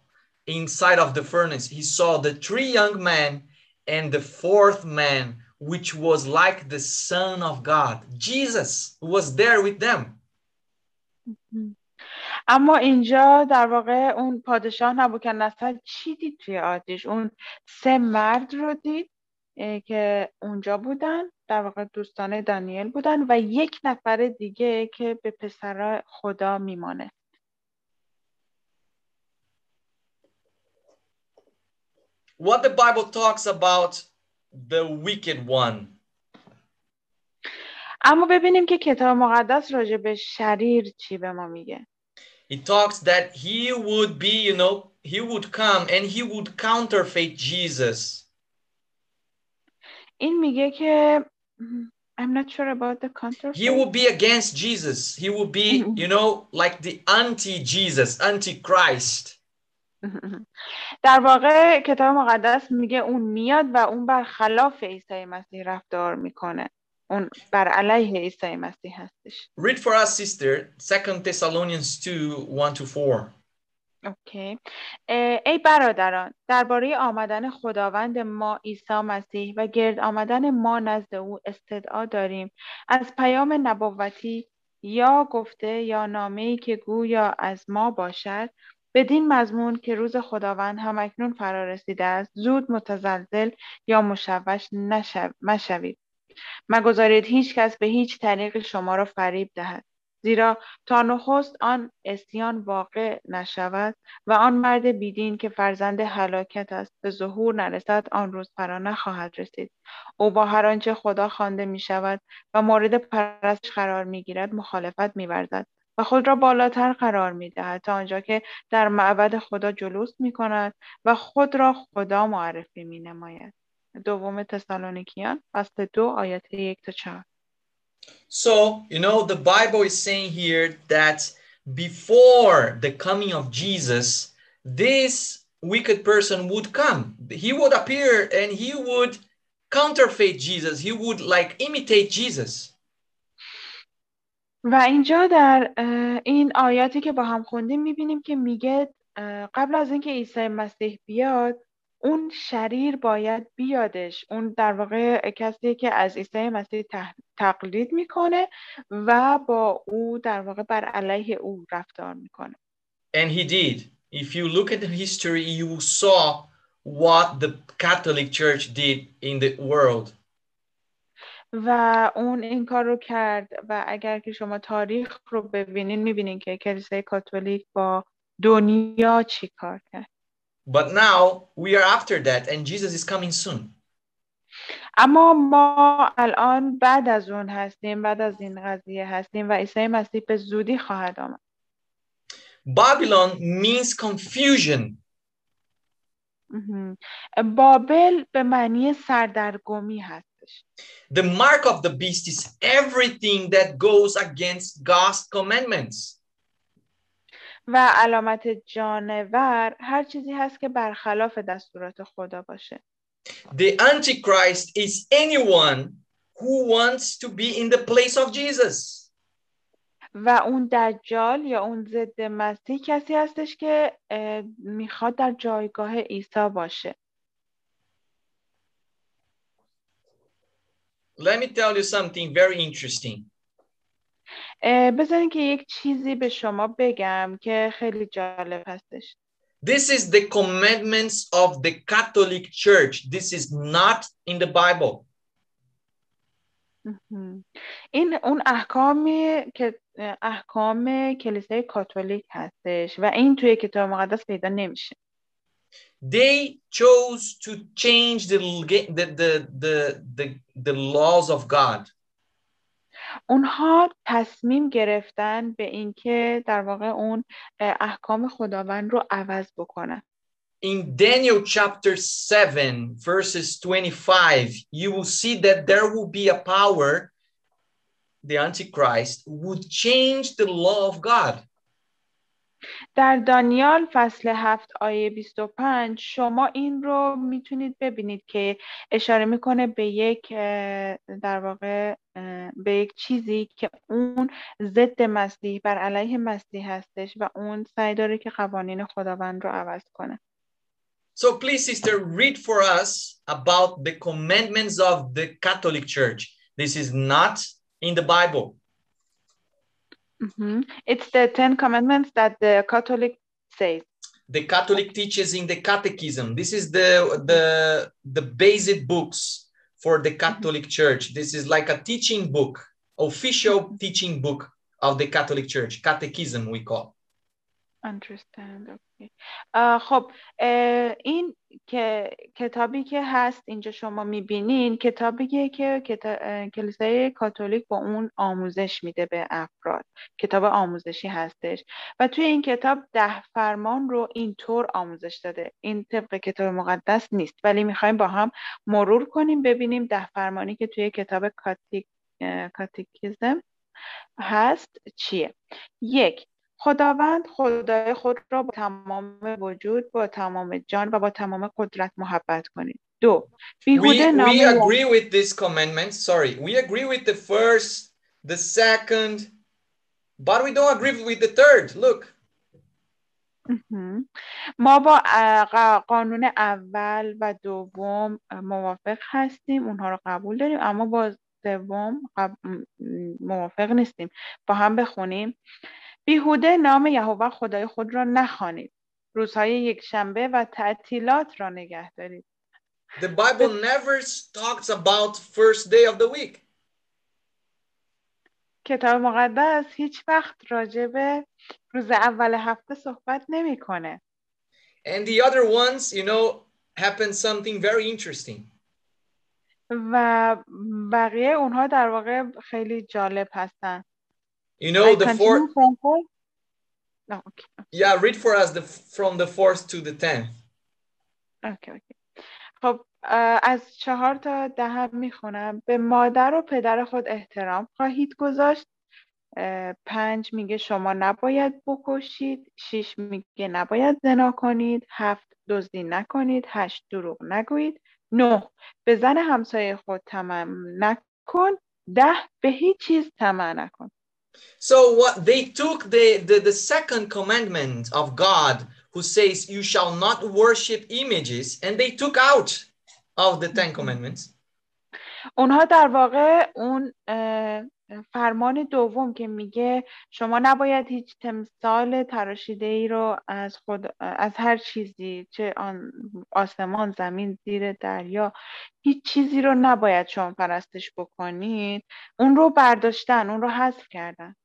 inside of the furnace, he saw the three young men and the fourth man, which was like the Son of God. Jesus was there with them. اما اینجا در واقع اون پادشاه نبوکن نصر چی دید توی آتیش اون سه مرد رو دید که اونجا بودن در واقع دوستان دانیل بودن و یک نفر دیگه که به پسر خدا میمانه What the Bible talks about the wicked one. اما ببینیم که کتاب مقدس راجع به شریر چی به ما میگه. It talks that he would be, you know, he would come and he would counterfeit Jesus. این میگه که I'm not sure about the counterfeit. He would be against Jesus. He would be, you know, like the anti-Jesus, anti-Christ. در واقع کتاب مقدس میگه اون میاد و اون برخلاف عیسی مسیح رفتار می‌کنه. اون بر علیه عیسی مسیح هستش. Read for us, sister, 2 Thessalonians 2, 1 to 4. اوکی ای برادران درباره آمدن خداوند ما عیسی مسیح و گرد آمدن ما نزد او استدعا داریم. از پیام نبوتی یا گفته یا نامه‌ای که گویا از ما باشد بدین مضمون که روز خداوند همکنون فرا رسیده است زود متزلزل یا مشوش مشوید. مگذارید هیچ کس به هیچ طریق شما را فریب دهد. زیرا تا نخست آن اسیان واقع نشود و آن مرد بیدین که فرزند هلاکت است به ظهور نرسد آن روز فرا نخواهد رسید. او با هر آنچه خدا خوانده می شود و مورد پرستش قرار می گیرد مخالفت می ورزد و خود را بالاتر قرار می دهد تا آنجا که در معبد خدا جلوس می کند و خود را خدا معرفی می نماید. دوم تسالونیکیان فصل دو آیات یک تا چهار So, you know, the Bible is saying here that before the coming of Jesus, this wicked person would come. He would appear and he would counterfeit Jesus. He would like imitate Jesus. و اینجا در این آیاتی که با هم خوندیم می‌بینیم که میگه قبل از اینکه عیسی مسیح بیاد اون شریر باید بیادش اون در واقع کسی که از عیسی مسیح تقلید می‌کنه و با او در واقع بر علیه او رفتار می‌کنه And he did. If you look at the history, you saw what the Catholic Church did in the world. و اون این کار رو کرد و اگر که شما تاریخ رو ببینین می‌بینین که کلیسای کاتولیک با دنیا چی کار کرد But now we are after that and Jesus is coming soon. اما ما الان بعد از اون هستیم بعد از این قضیه هستیم و عیسی مسیح به زودی خواهد آمد Babylon means confusion. بابل به معنی سردرگمی هستش The mark of the beast is everything that goes against God's commandments. و علامت جانور هر چیزی هست که برخلاف دستورات خدا باشه The Antichrist is anyone who wants to be in the place of Jesus. و اون دجال یا اون ضد مسیح کسی هستش که می‌خواد در جایگاه عیسی باشه Let me tell you something very interesting. بذارین که یک چیزی به شما بگم که خیلی جالب هستش This is the commandments of the Catholic Church. This is not in the Bible. این اون احکامی که احکام کلیسای کاتولیک هستش و این توی کتاب مقدس پیدا نمیشه They chose to change the, the, the, the, the, the laws of God. اونها تصمیم گرفتن به اینکه در واقع اون احکام خداوند رو عوض بکنن In Daniel chapter 7 verses 25 you will see that there will be a power the antichrist would change the law of God. در دانیال فصل هفت آیه 25 شما این رو می‌تونید ببینید که اشاره می‌کنه به یک در واقع به یک چیزی که اون ضد مسیح بر علیه مسیح هستش و اون سعی داره که قوانین خداوند رو عوض کنه So please sister read for us about the commandments of the Catholic Church. This is not in the Bible. Mhm. It's the Ten Commandments that the Catholic says. The Catholic teaches in the Catechism. This is the the the basic books for the Catholic Church. This is like a teaching book, official teaching book of the Catholic Church. Catechism we call. Understand. خب این که کتابی که هست اینجا شما می‌بینین کتابیه که کلیسای کاتولیک با اون آموزش میده به افراد. کتاب آموزشی هستش. و توی این کتاب ده فرمان رو اینطور آموزش داده. این طبق کتاب مقدس نیست. ولی می‌خوایم با هم مرور کنیم ببینیم ده فرمانی که توی کتاب کاتیک... کاتیکیزم هست چیه. یک خداوند خدای خود را با تمام وجود با تمام جان و با تمام قدرت محبت کنید دو بیهوده We, نام we agree with this commandment. Sorry, we agree with the first, the second, but we don't agree with the third. Look. ما با قانون اول و دوم موافق هستیم اونها رو قبول داریم اما با سوم موافق نیستیم با هم بخونیم بیهوده نام یهوه خدای خود را نخوانید روزهای یک شنبه و تعطیلات را نگه دارید the Bible never talks about first day of the week. کتاب مقدس هیچ وقت راجع به روز اول هفته صحبت نمی‌کنه And the other ones, you know, happened something very interesting. و بقیه اونها در واقع خیلی جالب هستن You know, I the fourth, from four? No, okay. yeah, read for us the from the fourth to the tenth. اوکی اوکی خب از چهار تا ده می‌خونم. به مادر و پدر خود احترام خواهید گذاشت. پنج میگه شما نباید بکشید. شیش میگه نباید زنا کنید. هفت دزدی نکنید. هشت دروغ نگویید. نه به زن همسایه خود طمع نکن. ده به هیچ چیز طمع نکن. So what they took the, the the second commandment of God, who says, "You shall not worship images," and they took out of the Ten Commandments. اونها در واقع اون اه، فرمان دوم که میگه شما نباید هیچ تمثال تراشیده ای رو از خود از هر چیزی چه آن آسمان زمین زیر دریا هیچ چیزی رو نباید شما پرستش بکنید اون رو برداشتن اون رو حذف کردن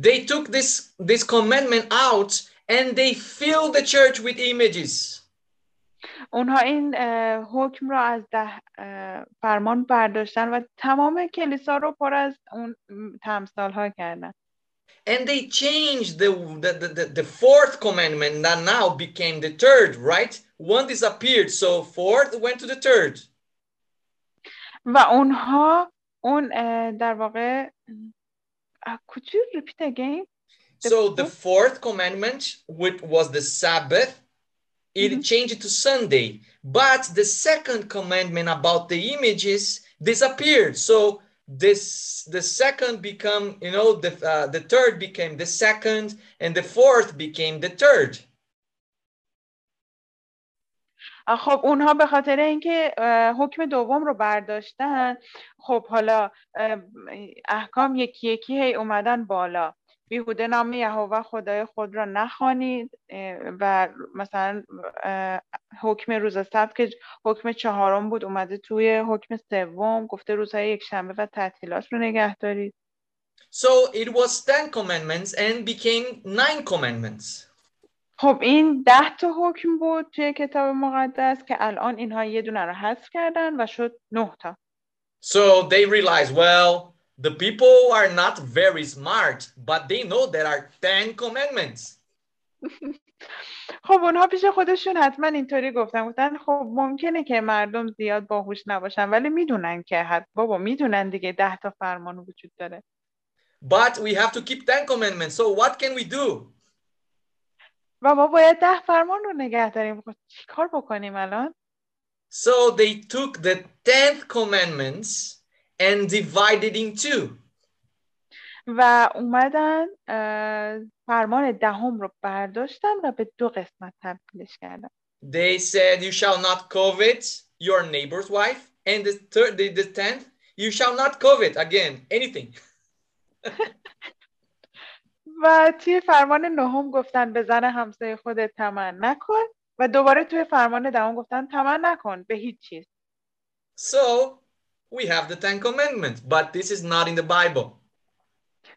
They took this this commandment out and they filled the church with images. اونها این حکم رو از ده فرمان برداشتن و تمام کلیسا رو پر از اون تمثال ها کردن And they changed the, the, the, the, fourth commandment that now became the third, right? One disappeared, so fourth went to the third. و اونها اون در واقع could you repeat again The So the fourth commandment, which was the Sabbath, it Mhm. changed it to Sunday. But the second commandment about the images disappeared. So this the second become, you know, the uh, the third became the second, and the fourth became the third. آه، خب اونها به خاطر اینکه اه، حکم دوم رو برداشتن خب حالا اه، احکام یکی یکی هی اومدن بالا بیهوده نام یهوه خدای خود را نخوانید و مثلا حکم روز سبت که حکم چهارم بود اومده توی حکم سوم گفته روزهای یک شنبه و تعطیلات رو نگه دارید So it was 10 commandments and became nine commandments. خب این ده تا حکم بود توی کتاب مقدس که الان اینها یه دونه رو حذف کردن و شد نه تا So they realized, well, the people are not very smart, but they know there are 10 commandments. خب اونها پیش خودشون حتما اینطوری گفتن گفتن خب ممکنه که مردم زیاد باهوش نباشن ولی می‌دونن که حد بابا می‌دونن دیگه ده تا فرمان وجود داره But we have to keep 10 commandments. So what can we do? و ما باید ده فرمان رو نگه داریم خب چیکار بکنیم الان So they took the 10th commandments and divided in two. و اومدن فرمان دهم رو برداشتن و به دو قسمت تبدیلش کردن They said, You shall not covet your neighbor's wife. And the third, the, the 10th, you shall not covet again anything. و توی فرمان نهم گفتن به زن همسایه خودت طمع نکن و دوباره توی فرمان دهم گفتن طمع نکن به هیچ چیز So we have the Ten Commandments, but this is not in the Bible.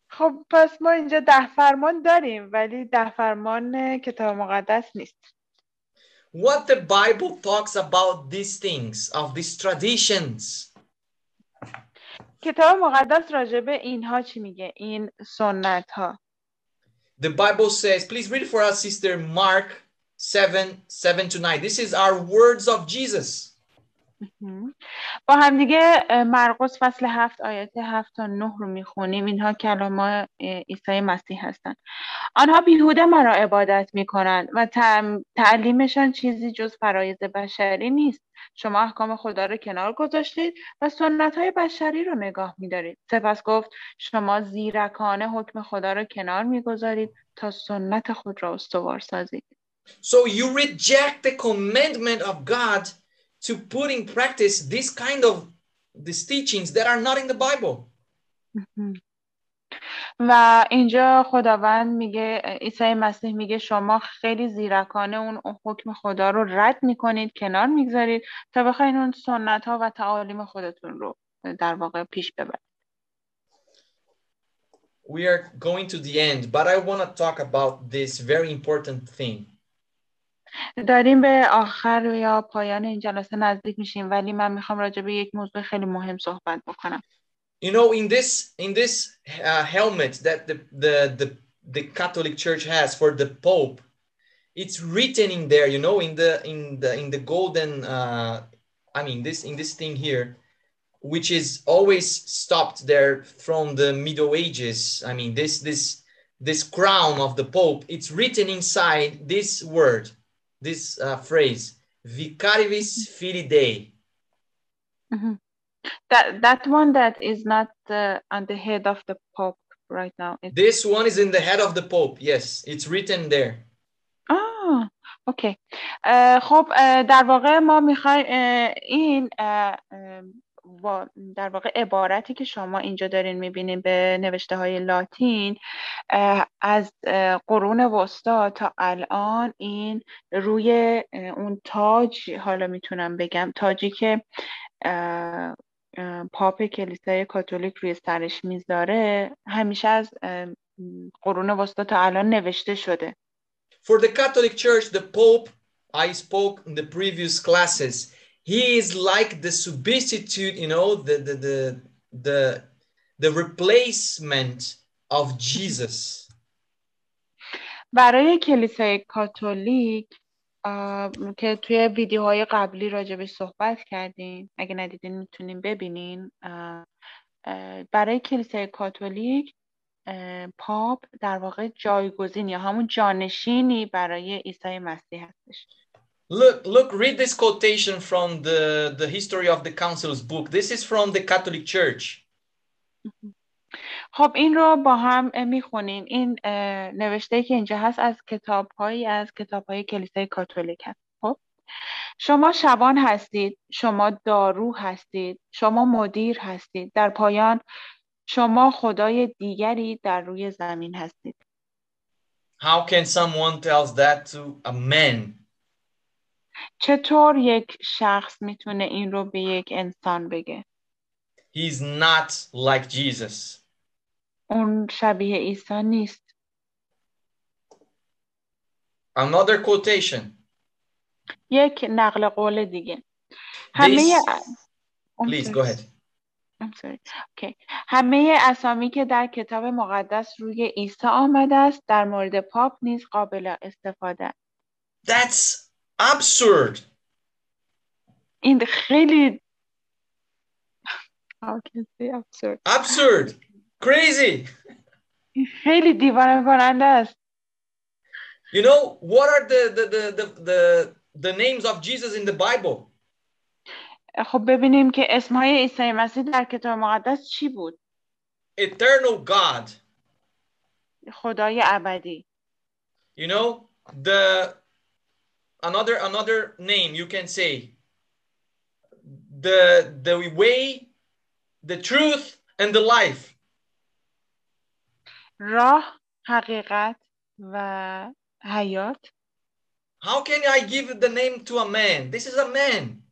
خب پس ما اینجا ده فرمان داریم ولی ده فرمان کتاب مقدس نیست What the Bible talks about these things, of these traditions. کتاب مقدس راجع به اینها چی میگه این سنت ها The Bible says, please read for us, Sister Mark 7 7 to 9. This is our words of Jesus. با همدیگه اه، مرقس فصل هفت آیات هفت تا نه رو می‌خونیم. اینها کلام عیسی مسیح هستند آنها بیهوده مرا عبادت می‌کنند و تعلیمشان چیزی جز فرایض بشری نیست. شما احکام خدا را کنار گذاشتید و سنت های بشری را نگاه میدارید. سپس گفت شما زیرکانه حکم خدا را کنار می‌گذارید تا سنت خود را استوار سازید. So you reject the commandment of God to put in practice this kind of these teachings that are not in the Bible. و اینجا خداوند میگه عیسی مسیح میگه شما خیلی زیرکانه اون حکم خدا رو رد می‌کنید کنار می‌گذارید تا بخواین اون سنت ها و تعالیم خودتون رو در واقع پیش ببرید We are going to the end, but I want to talk about this very important thing. داریم به آخر یا پایان این جلسه نزدیک میشیم ولی من میخوام راجع به یک موضوع خیلی مهم صحبت بکنم You know, in this in this uh, helmet that the, the the the Catholic Church has for the Pope, it's written in there. You know, in the in the in the golden. Uh, I mean, this in this thing here, which is always stopped there from the Middle Ages. I mean, this this this crown of the Pope. It's written inside this word, this uh, phrase, "Vicarivis Filii Dei." that that one that is not uh, on the head of the pope right now It's- This one is in the head of the Pope. Yes, it's written there. آه اوکی اه، خب اه، در واقع ما میخوایم این اه، اه، وا- در واقع عبارتی که شما اینجا دارین می‌بینین به نوشته های لاتین از قرون وسطا تا الان این روی اون تاج حالا می‌تونم بگم تاجی که پاپ کلیسای کاتولیک روی سرش می‌ذاره همیشه از قرون وسطا تا الان نوشته شده. For the Catholic Church, the Pope, I spoke in the previous classes, he is like the substitute, you know, the the the the, the replacement of Jesus. برای کلیسای کاتولیک که توی ویدیوهای قبلی راجبش صحبت کردیم اگه ندیدین می‌تونین ببینین برای کلیسای کاتولیک پاپ در واقع جایگزین یا همون جانشینی برای عیسی مسیح هستش Look, look, read this quotation from the, the History of the Councils book. This is from the Catholic Church. خب این رو با هم می‌خونیم این اه، نوشته که اینجا هست از کتاب هایی از کتاب های کلیسای کاتولیک هست خب شما شبان هستید شما دارو هستید شما مدیر هستید در پایان شما خدای دیگری در روی زمین هستید How can someone tells that to a man? چطور یک شخص می‌تونه این رو به یک انسان بگه He's not like Jesus. اون شبیه عیسی نیست Another quotation. یک نقل قول دیگه همه please go ahead. I'm sorry. Okay. همه اسامی که در کتاب مقدس روی عیسی آمده است در مورد پاپ نیز قابل استفاده است. That's absurd. این خیلی How can I say absurd. Absurd. Crazy. این خیلی دیوانه کننده است You know, what are the, the, the, the, the, the names of Jesus in the Bible? خب ببینیم که اسمهای عیسی مسیح در کتاب مقدس چی بود Eternal God. خدای ابدی You know, the another another name you can say the the way, the truth, and the life. راه حقیقت و حیات How can I give the name to a man? This is a man.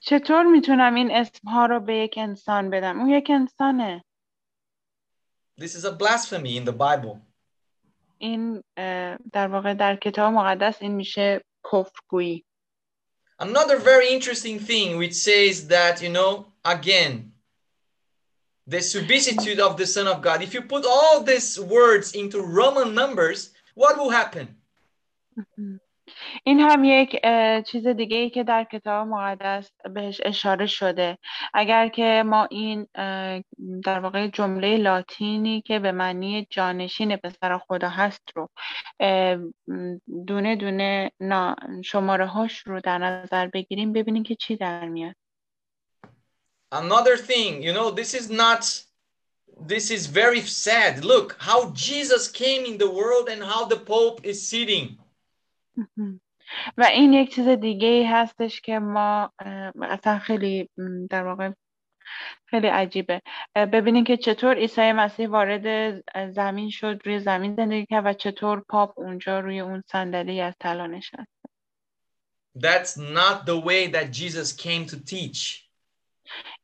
چطور میتونم این اسمها رو به یک انسان بدم اون یک انسانه This is a blasphemy in the Bible. این اه، در واقع در کتاب مقدس این میشه کفرگویی Another very interesting thing which says that, you know, again, the substitute of the Son of God. If you put all these words into Roman numbers, what will happen? این هم یک چیز دیگه ای که در کتاب مقدس بهش اشاره شده اگر که ما این در واقع جمله لاتینی که به معنی جانشین پسر خدا هست رو دونه دونه شماره هاش رو در نظر بگیریم ببینیم که چی در میاد Another thing, you know, this is not, this is very sad. Look how Jesus came in the world and how the Pope is sitting. و این یک چیز دیگه ای هستش که ما اصلا خیلی در واقع خیلی عجیبه. اه، ببینید که چطور عیسی مسیح وارد زمین شد روی زمین زندگی کرد و چطور پاپ اونجا روی اون صندلی از طلا نشست That's not the way that Jesus came to teach.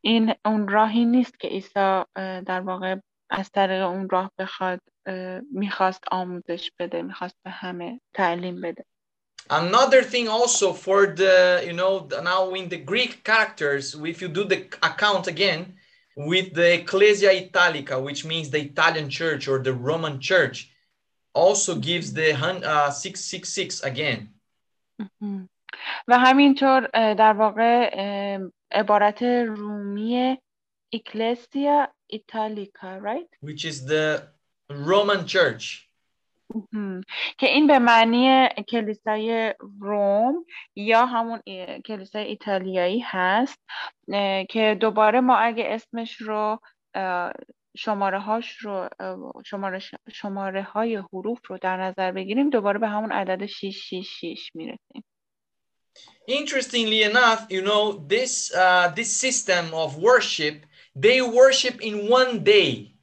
این اون راهی نیست که عیسی در واقع از طریق اون راه بخواد می‌خواست آموزش بده می‌خواست به همه تعلیم بده. Another thing also for the, you know, the- now in the Greek characters, if you do the account again with the Ecclesia Italica, which means the Italian church or the Roman church, also gives the hun- uh, 666 again. مهم. و همینطور اه، در واقع اه، عبارت رومی اکلسیا ایتالیکا right which is the Roman church. که این به معنی کلیسای روم یا همون کلیسای ایتالیایی هست که دوباره ما اگه اسمش رو شماره هاش رو شماره شماره های حروف رو در نظر بگیریم دوباره به همون عدد 666 می‌رسیم Interestingly enough, you know, this uh, this system of worship, they worship in one day.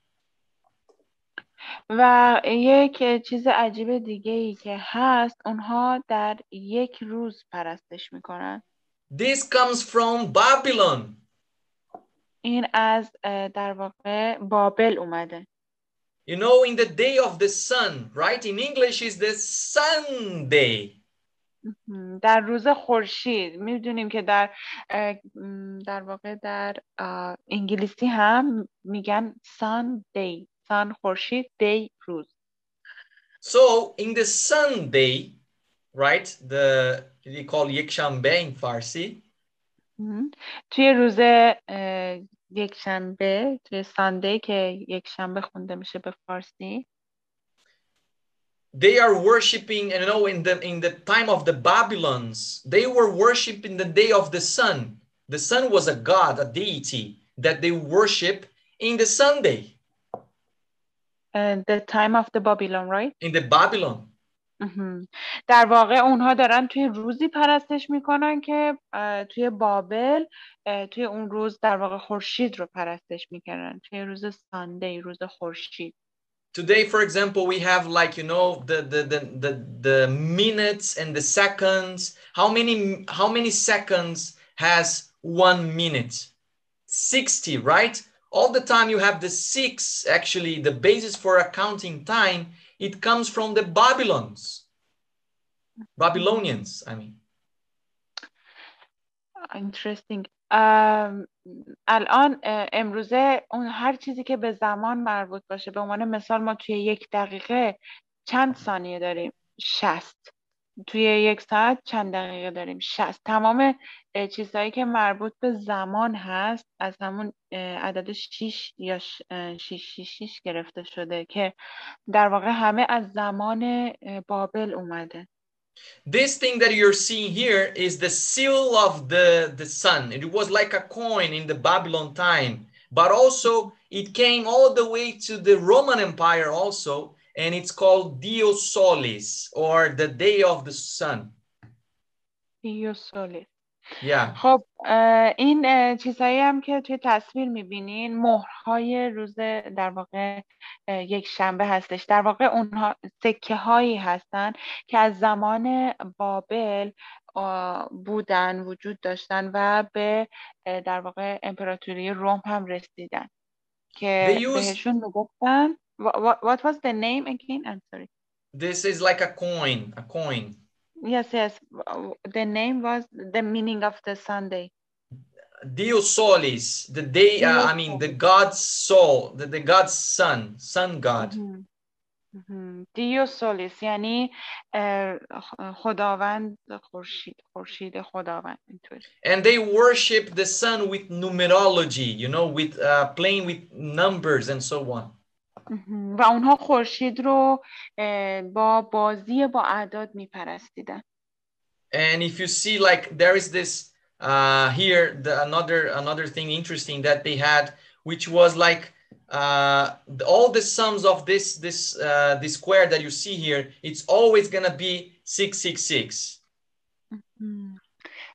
و یک چیز عجیب دیگه ای که هست اونها در یک روز پرستش می‌کنن This comes from Babylon. این از در واقع بابل اومده You know, in the day of the sun, right? In English is the Sunday. در روز خورشید می‌دونیم که در در واقع در انگلیسی هم میگن سان دی سان خورشید دی روز So in the Sunday, right? The they call Yekshanbe in Farsi. مهم. توی روز اه، یک شنبه توی ساندی که یک شنبه خونده میشه به فارسی they are worshiping and you know in the in the time of the babylons they were worshiping the day of the sun the sun was a god a deity that they worship in the sunday اه، The time of the Babylon right in the babylon مهم. در واقع اونها دارن توی روزی پرستش میکنن که اه، توی بابل اه، توی اون روز در واقع خورشید رو پرستش میکنن توی روز ساندی روز خورشید today for example we have like you know the the the the, the minutes and the seconds how many how many seconds has one minute 60 right all the time you have the six actually the basis for accounting time it comes from the babylons babylonians i mean interesting ام، الان اه، امروزه اون هر چیزی که به زمان مربوط باشه به عنوان مثال ما توی یک دقیقه چند ثانیه داریم شست توی یک ساعت چند دقیقه داریم شست تمام چیزهایی که مربوط به زمان هست از همون عدد 6 یا 666 گرفته شده که در واقع همه از زمان بابل اومده This thing that you're seeing here is the seal of the, the sun. It was like a coin in the Babylon time, but also it came all the way to the Roman Empire also, and it's called Dio Solis or the day of the sun. دیوسولیس Yeah. خب این اه، چیزهایی هم که توی تصویر می‌بینین مهرهای روز در واقع یک شنبه هستش در واقع اونها سکه هایی هستن که از زمان بابل بودن وجود داشتن و به در واقع امپراتوری روم هم رسیدن که They use- بهشون می‌گفتن Wha- what, what was the name again? I'm sorry. This is like a coin, a coin. Yes, yes. The name was the meaning of the Sunday. Dio Solis, the day, uh, Dio I mean, the God's soul, the, the God's son, sun God. مهم. مهم. دیو سولیس یعنی اه، خداوند خورشید خورشید خداوند اینطوری And they worship the sun with numerology, you know, with uh, playing with numbers and so on. مهم. و اونها خورشید رو اه، با بازی با اعداد میپرستیدن And if you see, like, there is this uh, here, the, another another thing interesting that they had, which was like uh, the- all the sums of this this uh, this square that you see here, it's always gonna be six six six.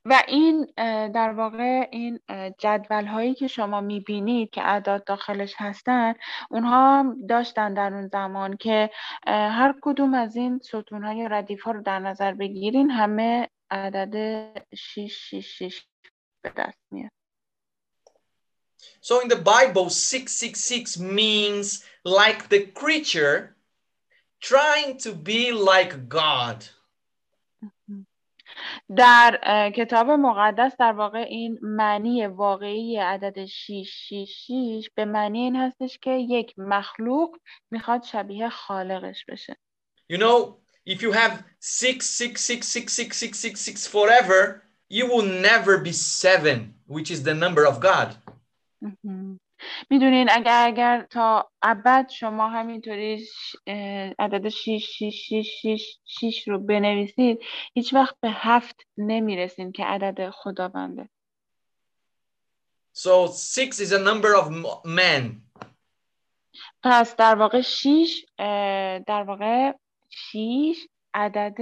و این در واقع این جدول هایی که شما می‌بینید که اعداد داخلش هستن اونها داشتن در اون زمان که هر کدوم از این ستون های ردیف ها رو در نظر بگیرین همه عدد 6 6 6 به دست میاد So in the Bible, 666 means like the creature trying to be like God. در کتاب مقدس در واقع این معنی واقعی عدد 666 به معنی این هستش که یک مخلوق می‌خواد شبیه خالقش بشه. You know if you have 666666666 forever you will never be 7 which is the number of god. Mm-hmm. می‌دونین اگر اگر تا ابد شما همینطوری عدد 6 6 6 6 6 رو بنویسید هیچ وقت به هفت نمی‌رسین که عدد خداونده So six is a number of men. پس در واقع 6 در واقع 6 عدد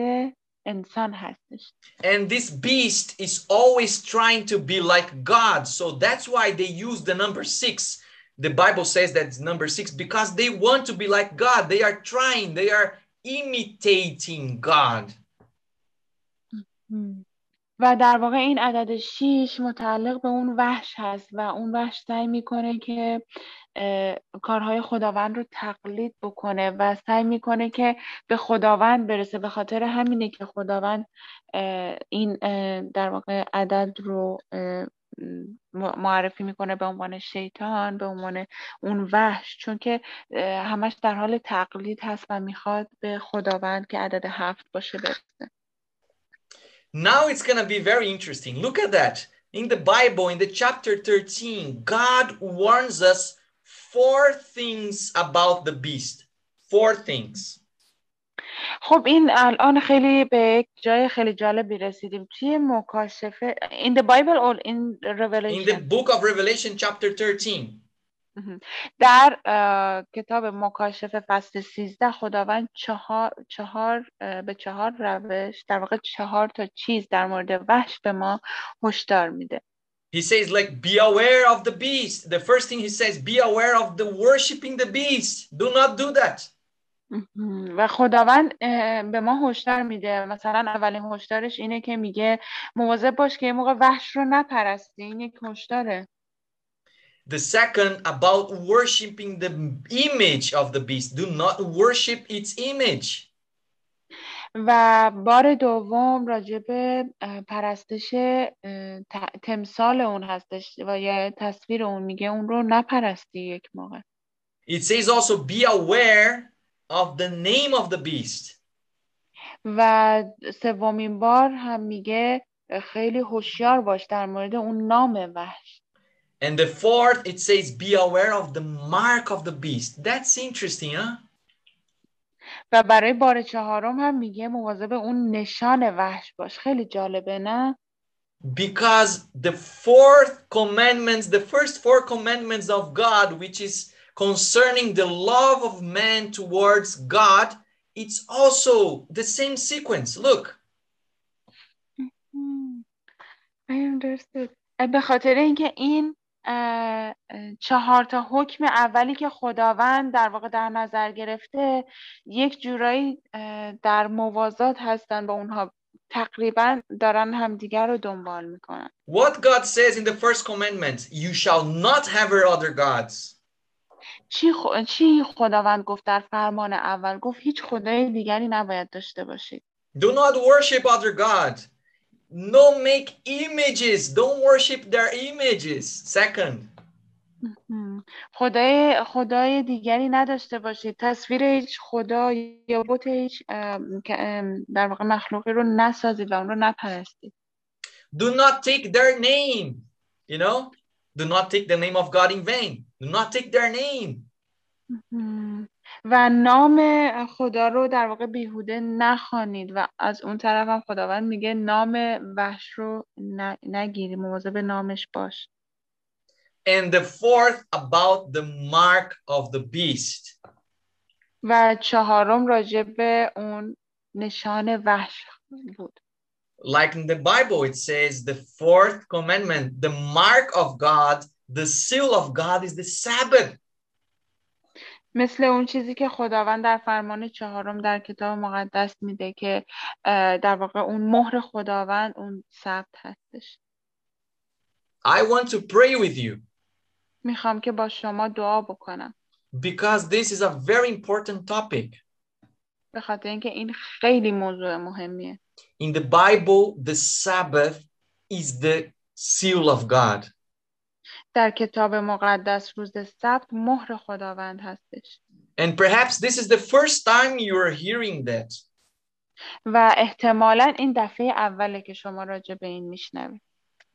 انسان هستش And this beast is always trying to be like God. So that's why they use the number six. The Bible says that it's number six because they want to be like God. They are trying, they are imitating God. مم. و در واقع این عدد 6 متعلق به اون وحش هست و اون وحش سعی می‌کنه که کارهای خداوند رو تقلید بکنه و سعی می‌کنه که به خداوند برسه به خاطر همینه که خداوند این در واقع عدد رو معرفی می‌کنه به عنوان شیطان به عنوان اون وحش چون که همش در حال تقلید هست و می‌خواد به خداوند که عدد هفت باشه برسه. Now it's going to be very interesting. Look at that. In the Bible, in the chapter 13, God warns us four things about the beast. Four things. خب این الان خیلی به یک جای خیلی جالبی رسیدیم توی مکاشفه in the Bible or in In the Revelation book of Revelation, chapter 13, مهم. در کتاب مکاشفه فصل 13 خداوند چهار, چهار به چهار روش در واقع چهار تا چیز در مورد وحش به ما هشدار میده he says, like, be aware of the beast. The first thing he says, be aware of the worshiping the beast. Do not do that. و خداوند به ما هشدار میده مثلا اولین هشدارش اینه که میگه مواظب باش که یه موقع وحش رو نپرستی این یک هشداره The second, about worshiping the image of the beast. Do not worship its image. و بار دوم اه، پرستش تمثال اون هستش و یا تصویر اون میگه اون رو نپرستی یک موقع It says also, be aware of the name of the beast. و سومین بار هم میگه خیلی هوشیار باش در مورد اون نام وحش And the fourth, it says, be aware of the mark of the beast. That's interesting, huh? و برای بار چهارم هم میگه مواظب اون نشان وحش باش خیلی جالبه نه Because the fourth commandments, the first four commandments of God, which is concerning the love of man towards God, it's also the same sequence. Look, مم. I understood. به خاطر اینکه این چهار تا حکم اولی که خداوند در واقع در نظر گرفته یک جورایی در موازات هستن با اونها تقریبا دارن همدیگر رو دنبال می‌کنن What God says in the first commandment, you shall not have other gods. چی, خ... چی خداوند گفت در فرمان اول گفت هیچ خدای دیگری نباید داشته باشید Do not worship other God. No make images. Don't worship their images. Second. خدای خدای دیگری نداشته باشید تصویر هیچ خدا یا بت هیچ در واقع مخلوقی رو نسازید و اون رو نپرستید Do not take their name. You know? Do not take the name of God in vain. Do not take their name. و نام خدا رو در واقع بیهوده نخوانید و از اون طرف هم خداوند میگه نام وحش رو نگیری مواظب نامش باش And the fourth about the mark of the beast. و چهارم راجع به اون نشان وحش بود. Like in the Bible, it says the fourth commandment, the mark of God, the seal of God is the Sabbath. مثل اون چیزی که خداوند در فرمان چهارم در کتاب مقدس میده که در واقع اون مهر خداوند اون سبت هستش. I want to pray with you. می‌خوام که با شما دعا بکنم. Because this is a very important topic. به خاطر اینکه این خیلی موضوع مهمیه. In the Bible, the Sabbath is the seal of God. در کتاب مقدس روز سبت مهر خداوند هستش. And perhaps this is the first time you are hearing that. و احتمالا این دفعه اوله که شما راجع به این میشنوید.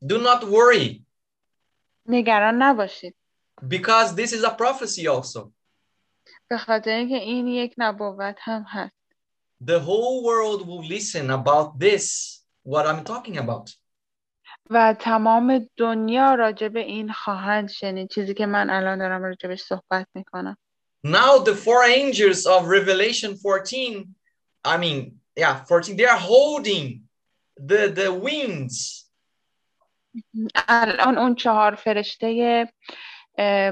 Do not worry. نگران نباشید. Because this is a prophecy also. به خاطر اینکه این یک نبوت هم هست. The whole world will listen about this, what I'm talking about. و تمام دنیا راجع به این خواهند شنید چیزی که من الان دارم راجبش صحبت می‌کنم. Now the four angels of Revelation 14, I mean, yeah, 14, they are holding the, the winds. الان اون چهار فرشته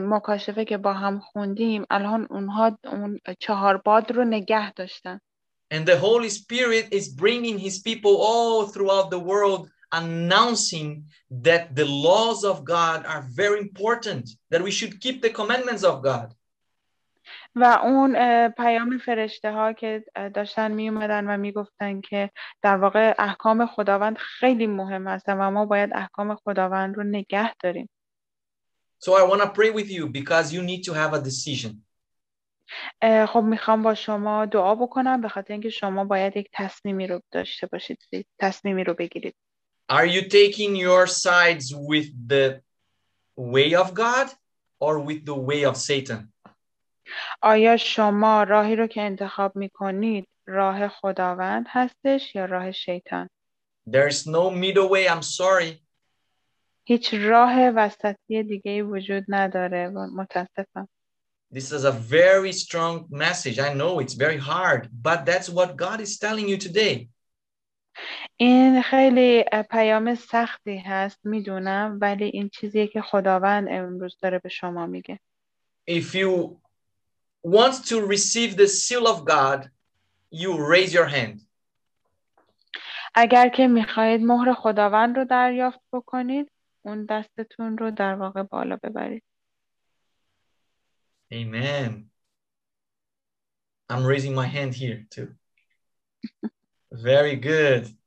مکاشفه که با هم خوندیم الان اونها اون چهار باد رو نگه داشتن. And the Holy Spirit is bringing his people all throughout the world announcing that the laws of God are very important, that we should keep the commandments of God. و اون پیام فرشته ها که داشتن می اومدن و می‌گفتن که در واقع احکام خداوند خیلی مهم هستن و ما باید احکام خداوند رو نگه داریم. So I want to pray with you because you need to have a decision. خب می‌خوام با شما دعا بکنم به خاطر اینکه شما باید یک تصمیمی رو داشته باشید تصمیمی رو بگیرید Are you taking your sides with the way of God or with the way of Satan? آیا شما راهی رو که انتخاب میکنید راه خداوند هستش یا راه شیطان There's no middle way, I'm sorry. هیچ راه وسطی دیگه وجود نداره متاسفم This is a very strong message. I know it's very hard, but that's what God is telling you today. این خیلی پیام سختی هست می‌دونم ولی این چیزیه که خداوند امروز داره به شما میگه. If you want to receive the seal of God, you raise your hand. اگر که می‌خواهید مهر خداوند رو دریافت بکنید اون دستتون رو در واقع بالا ببرید. Amen. I'm raising my hand here too. Very good.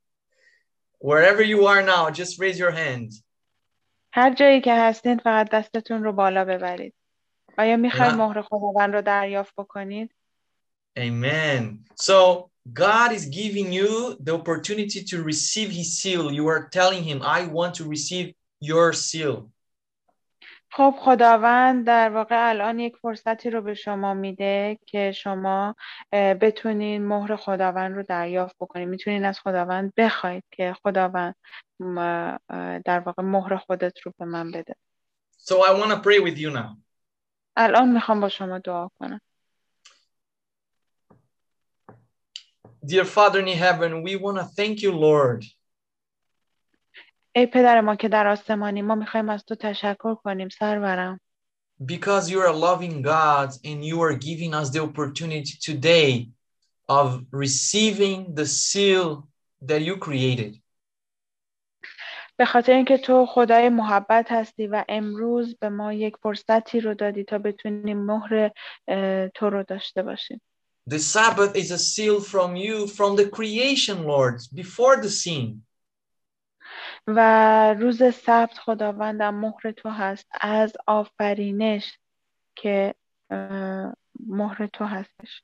Wherever you are now, just raise your hand. هر جایی که هستین فقط دستتون رو بالا ببرید. آیا میخواید مهر خداوند رو دریافت بکنید؟ Amen. So God is giving you the opportunity to receive his seal. You are telling him, I want to receive your seal. خب خداوند در واقع الان یک فرصتی رو به شما میده که شما بتونین مهر خداوند رو دریافت بکنید می‌تونین از خداوند بخواید که خداوند در واقع مهر خودت رو به من بده So I want to pray with you now. الان می‌خوام با شما دعا کنم Dear Father in heaven, we want to thank you, Lord. ای پدر ما که در آسمانی ما می‌خوایم از تو تشکر کنیم سرورم because you're a loving God and you are giving us the opportunity today of receiving the seal that you created. به خاطر اینکه تو خدای محبت هستی و امروز به ما یک فرصتی رو دادی تا بتونیم مهر تو رو داشته باشیم The Sabbath is a seal from you from the creation, Lord, before the sin. و روز سبت خداوندم مهر تو هست از آفرینش که مهر تو هستش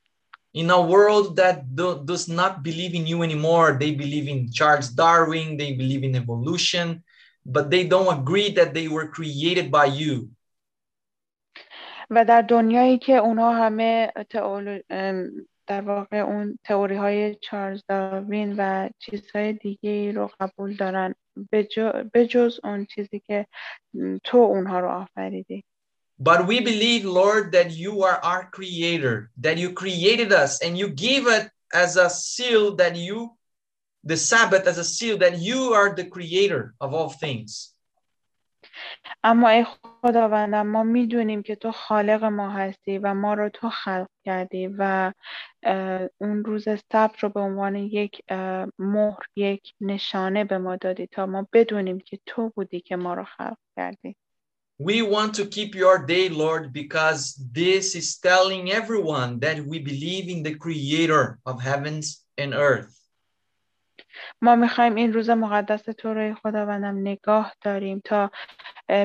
In a world that do, does not believe in you anymore, they believe in Charles Darwin, they believe in evolution, but they don't agree that they were created by you. و در دنیایی که اونا همه تئولو... در واقع اون تئوری های چارلز داروین و چیزهای دیگه رو قبول دارن به جو- به جز اون چیزی که م، تو اونها رو آفریدی But we believe, Lord, that you are our creator, that you created us and you gave it as a seal that you, the Sabbath as a seal that you are the creator of all things. اما ای خداوندم ما می‌دونیم که تو خالق ما هستی و ما رو تو خلق کردی و اون روز سبت رو به عنوان یک مهر یک نشانه به ما دادی تا ما بدونیم که تو بودی که ما رو خلق کردی We want to keep your day, Lord, because this is telling everyone that we believe in the creator of heavens and earth. ما می‌خوایم این روز مقدس تو رو ای خداوندم نگاه داریم تا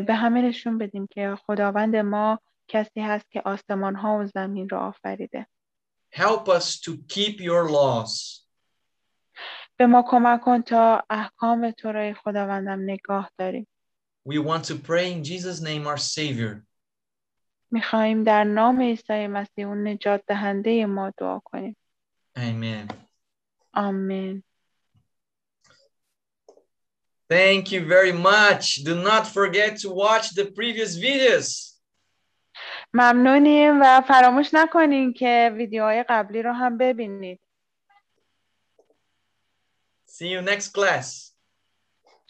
به همه نشون بدیم که خداوند ما کسی هست که آسمان ها و زمین رو آفریده Help us to keep your laws. به ما کمک کن تا احکام تو رو ای خداوندم نگاه داریم We want to pray in Jesus' name, our Savior. می‌خواهیم در نام عیسی مسیح اون نجات دهنده ما دعا کنیم Amen. آمین Thank you very much. Do not forget to watch the previous videos. ممنونیم و فراموش نکنین که ویدیوهای قبلی رو هم ببینید See you next class.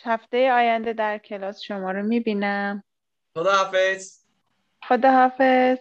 هفته آینده در کلاس شما رو می‌بینم Khodafez. خداحافظ